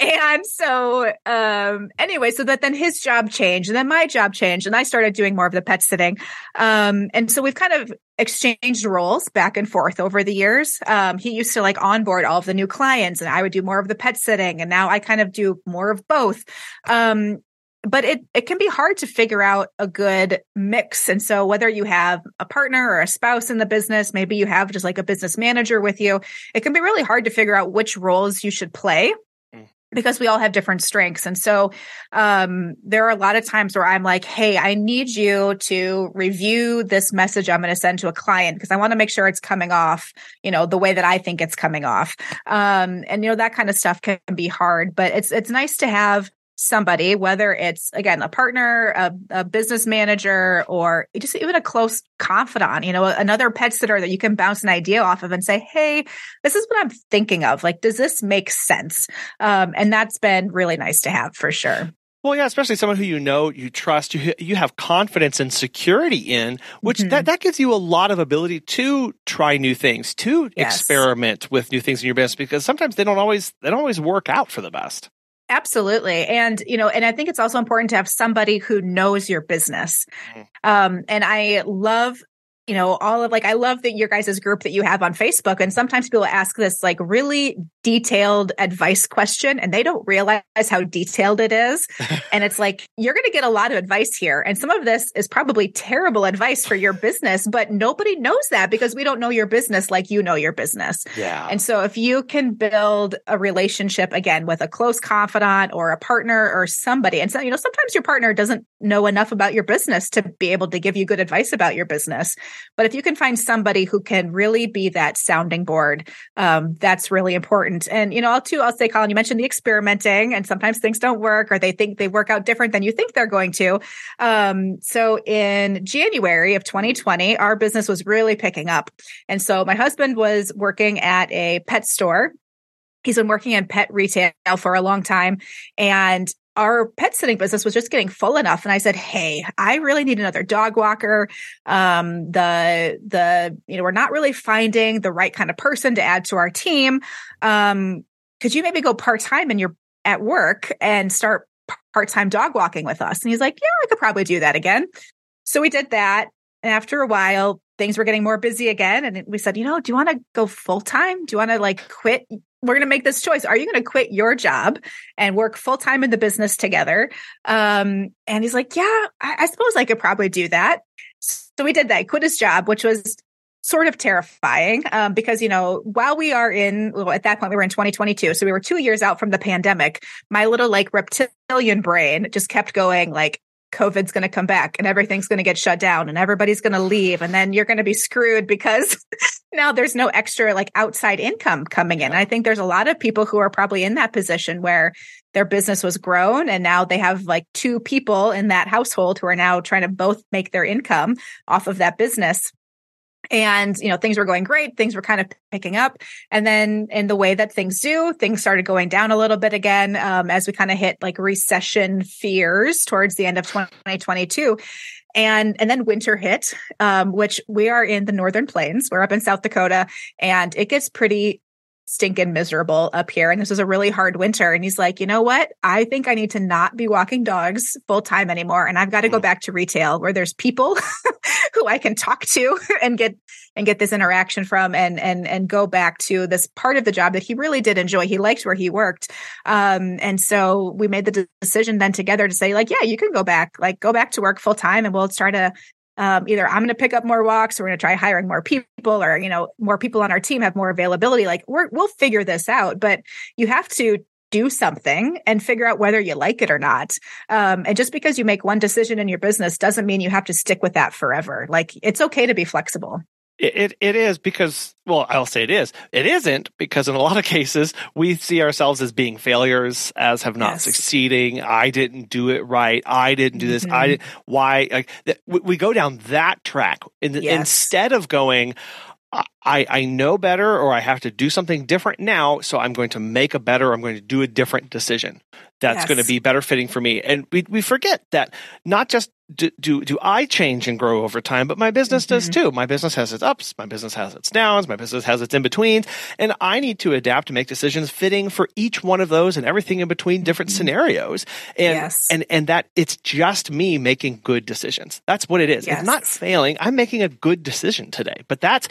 and so, um, anyway, so that then his job changed and then my job changed and I started doing more of the pet sitting. Um, and so we've kind of exchanged roles back and forth over the years. Um, he used to like onboard all of the new clients and I would do more of the pet sitting and now I kind of do more of both. Um, but it, it can be hard to figure out a good mix. And so whether you have a partner or a spouse in the business, maybe you have just like a business manager with you, it can be really hard to figure out which roles you should play because we all have different strengths. And so um, there are a lot of times where I'm like, hey, I need you to review this message I'm going to send to a client because I want to make sure it's coming off, you know, the way that I think it's coming off. Um, and, you know, that kind of stuff can be hard, but it's, it's nice to have somebody, whether it's again a partner, a, a, business manager, or just even a close confidant, you know, another pet sitter that you can bounce an idea off of and say, Hey, this is what I'm thinking of. Like, does this make sense? Um, and that's been really nice to have for sure. Well, yeah, especially someone who you know, you trust, you you have confidence and security in, which mm-hmm. that, that gives you a lot of ability to try new things, to yes. experiment with new things in your business, because sometimes they don't always they don't always work out for the best. Absolutely. And, you know, and I think it's also important to have somebody who knows your business. Mm. Um, and I love you know, all of like, I love that your guys' group that you have on Facebook. And sometimes people ask this like really detailed advice question and they don't realize how detailed it is. and it's like, you're going to get a lot of advice here. And some of this is probably terrible advice for your business, but nobody knows that because we don't know your business like you know your business. Yeah. And so if you can build a relationship again with a close confidant or a partner or somebody, and so, you know, sometimes your partner doesn't know enough about your business to be able to give you good advice about your business. But if you can find somebody who can really be that sounding board, um, that's really important. And, you know, I'll too, I'll say, Colin, you mentioned the experimenting and sometimes things don't work or they think they work out different than you think they're going to. Um, so in January of 2020, our business was really picking up. And so my husband was working at a pet store He's been working in pet retail for a long time. And our pet sitting business was just getting full enough. And i said hey i really need another dog walker. Um, the the you know we're not really finding the right kind of person to add to our team. Um, could you maybe go part-time and you're at work and start part-time dog walking with us? And he's like yeah i could probably do that again. So we did that. And after a while things were getting more busy again and we said you know do you want to go full-time do you want to like quit we're going to make this choice. Are you going to quit your job and work full time in the business together? Um, and he's like, yeah, I, I suppose I could probably do that. So we did that. He quit his job, which was sort of terrifying um, because you know while we are in well, at that point we were in 2022 so we were two years out from the pandemic my little like reptilian brain just kept going like COVID's going to come back and everything's going to get shut down and everybody's going to leave. And then you're going to be screwed because now there's no extra like outside income coming in. I think there's a lot of people who are probably in that position where their business was grown and now they have like two people in that household who are now trying to both make their income off of that business and you know things were going great things were kind of picking up. And then in the way that things do things started going down a little bit again um, as we kind of hit like recession fears towards the end of 2022 and and then winter hit um, which we are in the northern plains. We're up in south dakota and it gets pretty stinking miserable up here. And this was a really hard winter. And he's like, you know what? I think I need to not be walking dogs full time anymore. And I've got to go mm. back to retail where there's people who I can talk to and get and get this interaction from and and and go back to this part of the job that he really did enjoy. He liked where he worked. Um, and so we made the decision then together to say, like, yeah, you can go back, like go back to work full time and we'll try to um, either I'm going to pick up more walks, or we're going to try hiring more people, or you know, more people on our team have more availability. Like we're we'll figure this out, but you have to do something and figure out whether you like it or not. Um, and just because you make one decision in your business doesn't mean you have to stick with that forever. Like it's okay to be flexible. It, it, it is because well I'll say it is it isn't because in a lot of cases we see ourselves as being failures as have not yes. succeeding I didn't do it right I didn't do this mm-hmm. I did why like we, we, go down that track in, yes. instead of going I, I know better or I have to do something different now. So I'm going to make a better, I'm going to do a different decision that's yes. going to be better fitting for me. And we, we forget that not just do, do, do I change and grow over time, but my business mm-hmm. does too. My business has its ups, my business has its downs, my business has its in betweens, and I need to adapt to make decisions fitting for each one of those and everything in between different mm-hmm. scenarios. And, yes. and, and that it's just me making good decisions. That's what it is. Yes. It's not failing. I'm making a good decision today, but that's,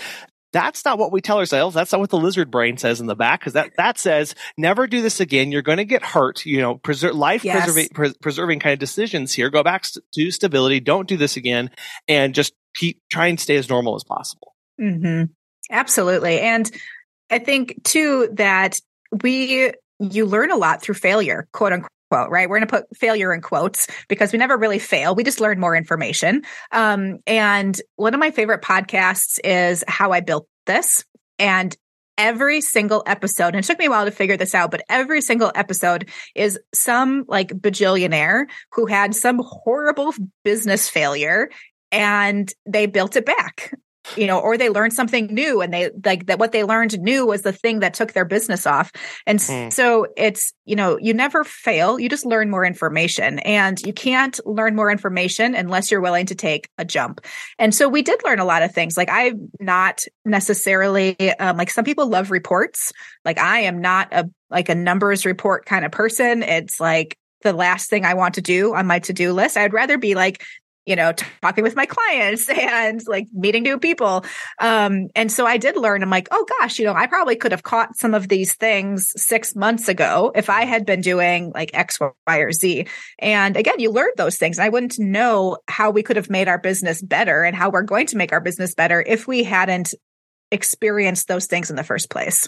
That's not what we tell ourselves. That's not what the lizard brain says in the back because that, that says never do this again. You're going to get hurt. You know, preserve life Yes. preserving, pre- preserving kind of decisions here. Go back st- to stability. Don't do this again and just keep try and stay as normal as possible. hmm Absolutely. And I think too that we, you learn a lot through failure, quote unquote. Right. We're going to put failure in quotes because we never really fail. We just learn more information. Um, and one of my favorite podcasts is How I Built This. And every single episode, and it took me a while to figure this out, but every single episode is some like bajillionaire who had some horrible business failure and they built it back you know or they learned something new and they like that what they learned new was the thing that took their business off. And Hmm. so it's you know you never fail. You just learn more information and you can't learn more information unless you're willing to take a jump. And so we did learn a lot of things. Like i'm not necessarily um, like some people love reports. Like i am not a like a numbers report kind of person. It's like the last thing i want to do on my to-do list. I'd rather be like you know, talking with my clients and like meeting new people. Um, and so I did learn, I'm like, oh gosh, you know, I probably could have caught some of these things six months ago if I had been doing like X, Y, or Z. And again, you learn those things. I wouldn't know how we could have made our business better and how we're going to make our business better if we hadn't experienced those things in the first place.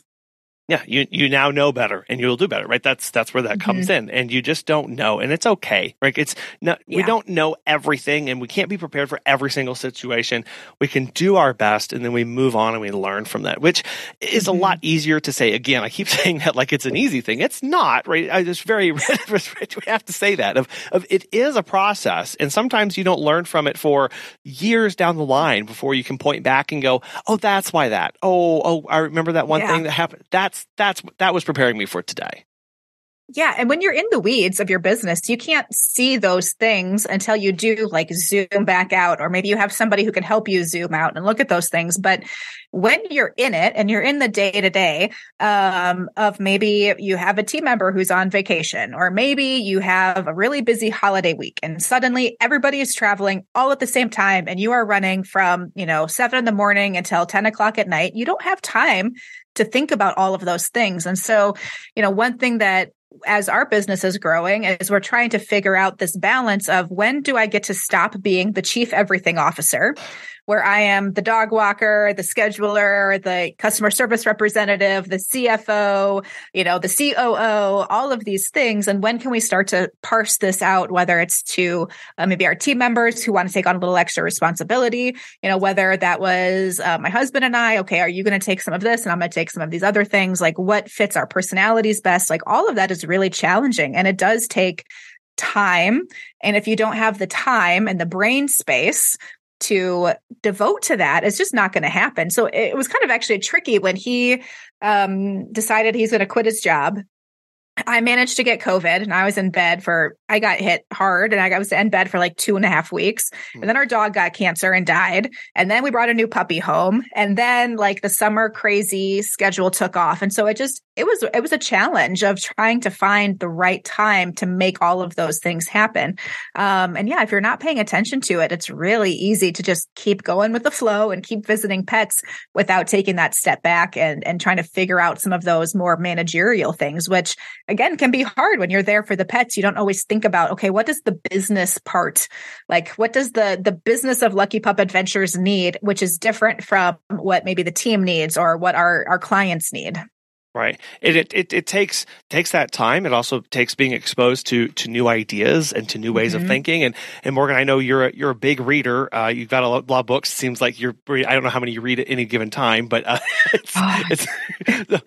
Yeah, you you now know better and you'll do better, right? That's that's where that comes in. And you just don't know and it's okay. Right? It's not we don't know everything and we can't be prepared for every single situation. We can do our best and then we move on and we learn from that, which is Mhm. a lot easier to say. Again, I keep saying that like it's an easy thing. It's not, right? I just very we have to say that of of it is a process and sometimes you don't learn from it for years down the line before you can point back and go, "Oh, that's why that. Oh, oh, I remember that one Yeah. thing that happened. That's that's that was preparing me for today." Yeah. And when you're in the weeds of your business, you can't see those things until you do like zoom back out, or maybe you have somebody who can help you zoom out and look at those things. But when you're in it and you're in the day to day of maybe you have a team member who's on vacation, or maybe you have a really busy holiday week and suddenly everybody is traveling all at the same time and you are running from, you know, seven in the morning until 10 o'clock at night, you don't have time to think about all of those things. And so, you know, one thing that as our business is growing is we're trying to figure out this balance of when do I get to stop being the chief everything officer where I am the dog walker, the scheduler, the customer service representative, the CFO, you know, the COO, all of these things. And when can we start to parse this out, whether it's to uh, maybe our team members who want to take on a little extra responsibility, you know, whether that was uh, my husband and I, okay, are you going to take some of this and I'm going to take some of these other things? Like what fits our personalities best? Like all of that is really challenging and it does take time. And if you don't have the time and the brain space to devote to that is just not going to happen. So it was kind of actually tricky when he um, decided he's going to quit his job. I managed to get COVID and I was in bed for, I got hit hard and I was in bed for like two and a half weeks. And then our dog got cancer and died. And then we brought a new puppy home. And then like the summer crazy schedule took off. And so it just, it was, it was a challenge of trying to find the right time to make all of those things happen. Um, and yeah, if you're not paying attention to it, it's really easy to just keep going with the flow and keep visiting pets without taking that step back and, and trying to figure out some of those more managerial things, which again can be hard when you're there for the pets. You don't always think about, okay, what does the business part, like what does the, the business of Lucky Pup Adventures need, which is different from what maybe the team needs or what our, our clients need. Right. It, it it it takes takes that time. It also takes being exposed to to new ideas and to new ways Mhm. of thinking. And and Morgan, I know you're a, you're a big reader. Uh, you've got a lot, of books. It seems like you're. I don't know how many you read at any given time, but uh, it's, Oh. it's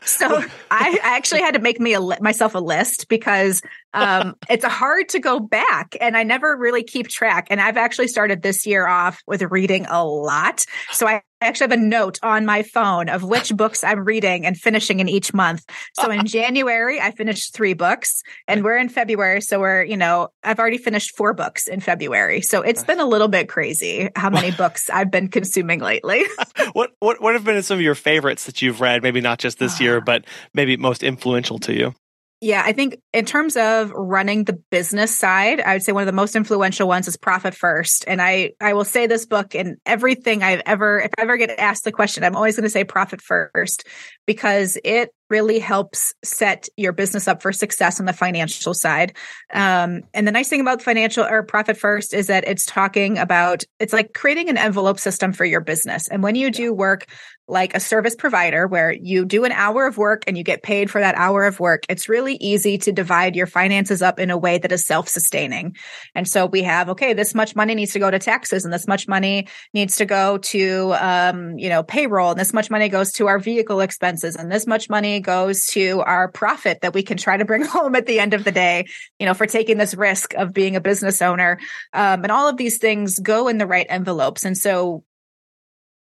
So I, I actually had to make me a li- myself a list because um, it's hard to go back, and I never really keep track. And I've actually started this year off with reading a lot. So I actually have a note on my phone of which books I'm reading and finishing in each month. So in January, I finished three books, and we're in February, so we're you know I've already finished four books in February. So it's been a little bit crazy how many books I've been consuming lately. what what what have been some of your favorites that you've read? Maybe not just this year, ah. but maybe most influential to you. Yeah, I think in terms of running the business side, I would say one of the most influential ones is Profit First. And I I will say this book and everything I've ever if I ever get asked the question, I'm always going to say Profit First because it really helps set your business up for success on the financial side. Um, and the nice thing about financial or profit first is that it's talking about it's like creating an envelope system for your business. And when you do work like a service provider where you do an hour of work and you get paid for that hour of work, it's really easy to divide your finances up in a way that is self-sustaining. And so we have, okay, this much money needs to go to taxes and this much money needs to go to, um, you know, payroll and this much money goes to our vehicle expenses and this much money goes to our profit that we can try to bring home at the end of the day, you know, for taking this risk of being a business owner. Um, and all of these things go in the right envelopes. And so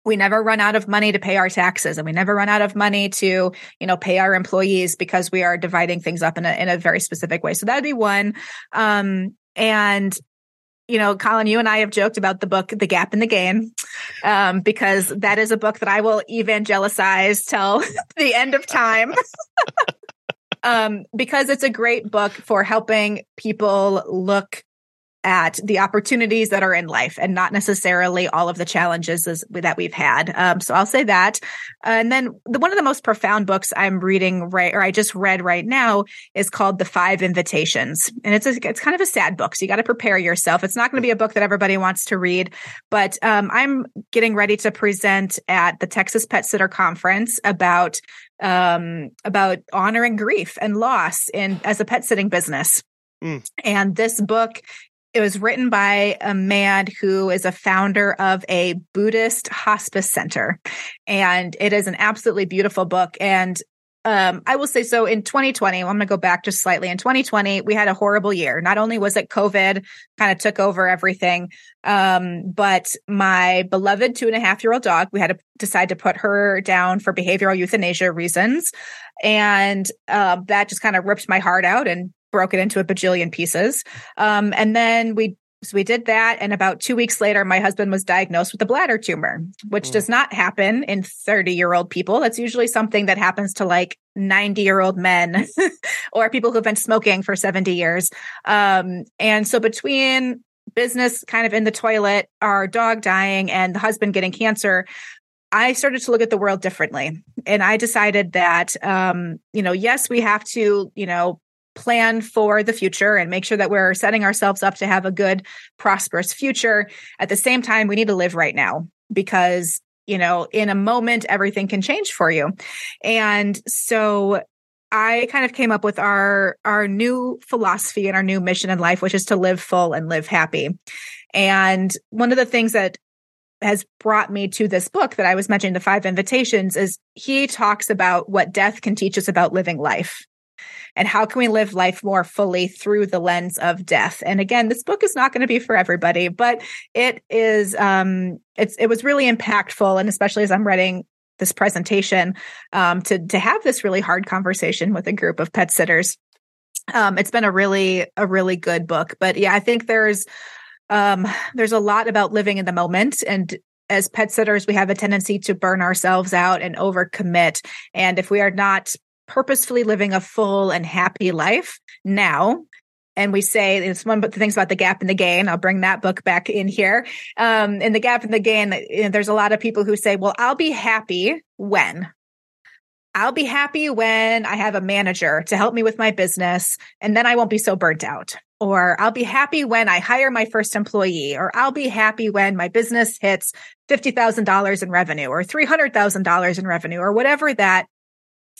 we never run out of money to pay our taxes and we never run out of money to you know pay our employees because we are dividing things up in a in a very specific way so that'd be one um and you know, Colin, you and I have joked about the book, The Gap and the Gain, um, because that is a book that I will evangelize till the end of time. um, because it's a great book for helping people look at the opportunities that are in life and not necessarily all of the challenges that we've had. Um, so I'll say that. and then the, one of the most profound books I'm reading right, or I just read right now is called The Five Invitations. And it's a, it's kind of a sad book. So you got to prepare yourself. It's not going to be a book that everybody wants to read, but um, I'm getting ready to present at the Texas Pet Sitter Conference about um, about honoring grief and loss in as a pet sitting business. Mm. And this book it was written by a man who is a founder of a Buddhist hospice center. And it is an absolutely beautiful book. And um, I will say so in 2020, I'm going to go back just slightly. In 2020, we had a horrible year. Not only was it COVID kind of took over everything, um, but my beloved two and a half year old dog, we had to decide to put her down for behavioral euthanasia reasons. And uh, that just kind of ripped my heart out and broke it into a bajillion pieces. Um, and then we so we did that. And about two weeks later, my husband was diagnosed with a bladder tumor, which mm. does not happen in 30 year old people. That's usually something that happens to like 90 year old men or people who've been smoking for 70 years. Um, and so between business kind of in the toilet, our dog dying and the husband getting cancer, I started to look at the world differently. And I decided that, um, you know, yes, we have to, you know, plan for the future and make sure that we're setting ourselves up to have a good, prosperous future. At the same time, we need to live right now because, you know, in a moment, everything can change for you. And so I kind of came up with our our new philosophy and our new mission in life, which is to live full and live happy. And one of the things that has brought me to this book that I was mentioning, the five invitations, is he talks about what death can teach us about living life and how can we live life more fully through the lens of death and again this book is not going to be for everybody but it is um it's it was really impactful and especially as i'm writing this presentation um to to have this really hard conversation with a group of pet sitters um it's been a really a really good book but yeah i think there's um there's a lot about living in the moment and as pet sitters, we have a tendency to burn ourselves out and overcommit. And if we are not purposefully living a full and happy life now and we say it's one of the things about The Gap and the Gain. I'll bring that book back in here. Um, in The Gap and the Gain, you know, there's a lot of people who say, "Well, I'll be happy when." I'll be happy when I have a manager to help me with my business, and then I won't be so burnt out. Or I'll be happy when I hire my first employee, or I'll be happy when my business hits $50,000 in revenue or $300,000 in revenue or whatever that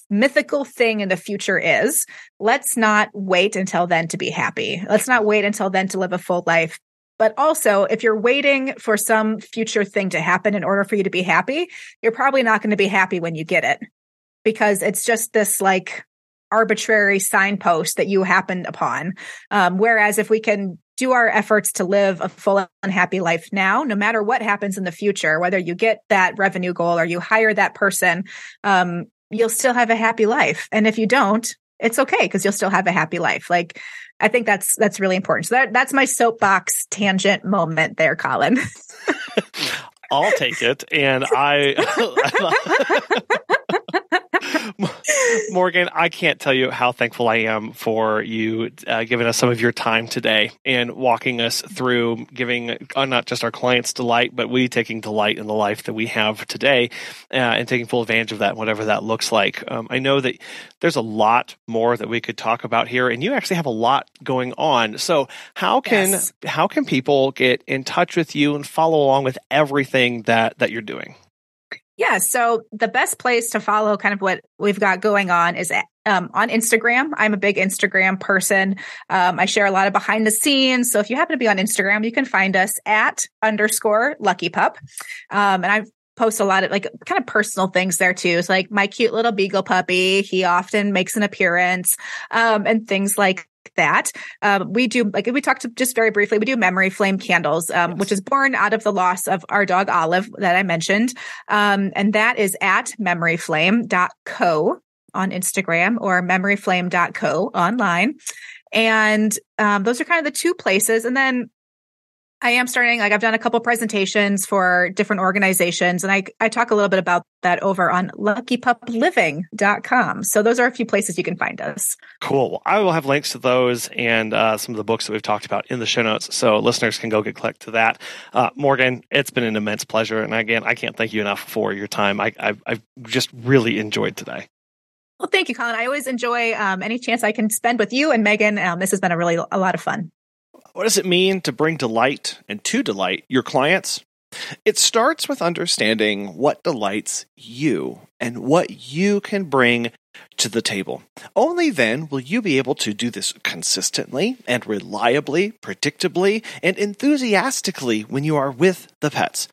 mythical thing in the future is, let's not wait until then to be happy. Let's not wait until then to live a full life. But also, if you're waiting for some future thing to happen in order for you to be happy, you're probably not going to be happy when you get it because it's just this like arbitrary signpost that you happened upon. Um, whereas if we can do our efforts to live a full and happy life now, no matter what happens in the future, whether you get that revenue goal or you hire that person, um, you'll still have a happy life. And if you don't, it's okay because you'll still have a happy life. Like I think that's that's really important. So that that's my soapbox tangent moment there, Colin. I'll take it. And I Morgan, I can't tell you how thankful I am for you uh, giving us some of your time today and walking us through giving uh, not just our clients delight, but we taking delight in the life that we have today uh, and taking full advantage of that, whatever that looks like. Um, I know that there's a lot more that we could talk about here, and you actually have a lot going on. So, how can yes. how can people get in touch with you and follow along with everything that that you're doing? Yeah. So the best place to follow kind of what we've got going on is um, on Instagram. I'm a big Instagram person. Um, I share a lot of behind the scenes. So if you happen to be on Instagram, you can find us at underscore lucky pup. Um, and I post a lot of like kind of personal things there too. It's like my cute little beagle puppy. He often makes an appearance, um, and things like that. Um, we do, like we talked just very briefly, we do memory flame candles, um, yes. which is born out of the loss of our dog Olive that I mentioned. Um, and that is at memoryflame.co on Instagram or memoryflame.co online. And um, those are kind of the two places. And then I am starting, like I've done a couple presentations for different organizations and I, I talk a little bit about that over on luckypupliving.com. So those are a few places you can find us. Cool. I will have links to those and uh, some of the books that we've talked about in the show notes. So listeners can go get clicked to that. Uh, Morgan, it's been an immense pleasure. And again, I can't thank you enough for your time. I, I've, I've just really enjoyed today. Well, thank you, Colin. I always enjoy um, any chance I can spend with you and Megan. Um, this has been a really a lot of fun. What does it mean to bring delight and to delight your clients? It starts with understanding what delights you and what you can bring to the table. Only then will you be able to do this consistently and reliably, predictably, and enthusiastically when you are with the pets.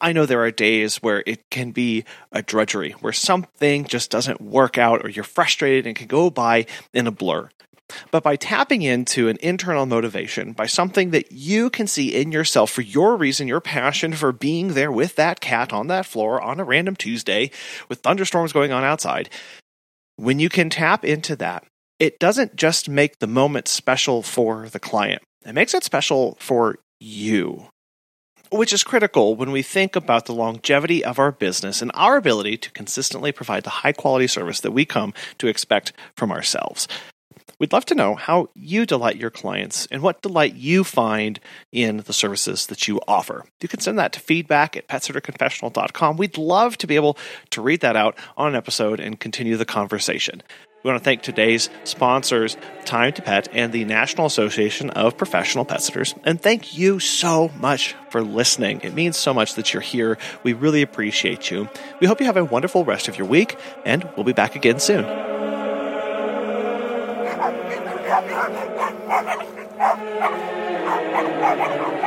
I know there are days where it can be a drudgery, where something just doesn't work out or you're frustrated and can go by in a blur. But by tapping into an internal motivation, by something that you can see in yourself for your reason, your passion for being there with that cat on that floor on a random Tuesday with thunderstorms going on outside, when you can tap into that, it doesn't just make the moment special for the client, it makes it special for you. Which is critical when we think about the longevity of our business and our ability to consistently provide the high quality service that we come to expect from ourselves. We'd love to know how you delight your clients and what delight you find in the services that you offer. You can send that to feedback at petsitterconfessional.com. We'd love to be able to read that out on an episode and continue the conversation. We want to thank today's sponsors, Time to Pet and the National Association of Professional Pet Sitters. And thank you so much for listening. It means so much that you're here. We really appreciate you. We hope you have a wonderful rest of your week, and we'll be back again soon. Thank you.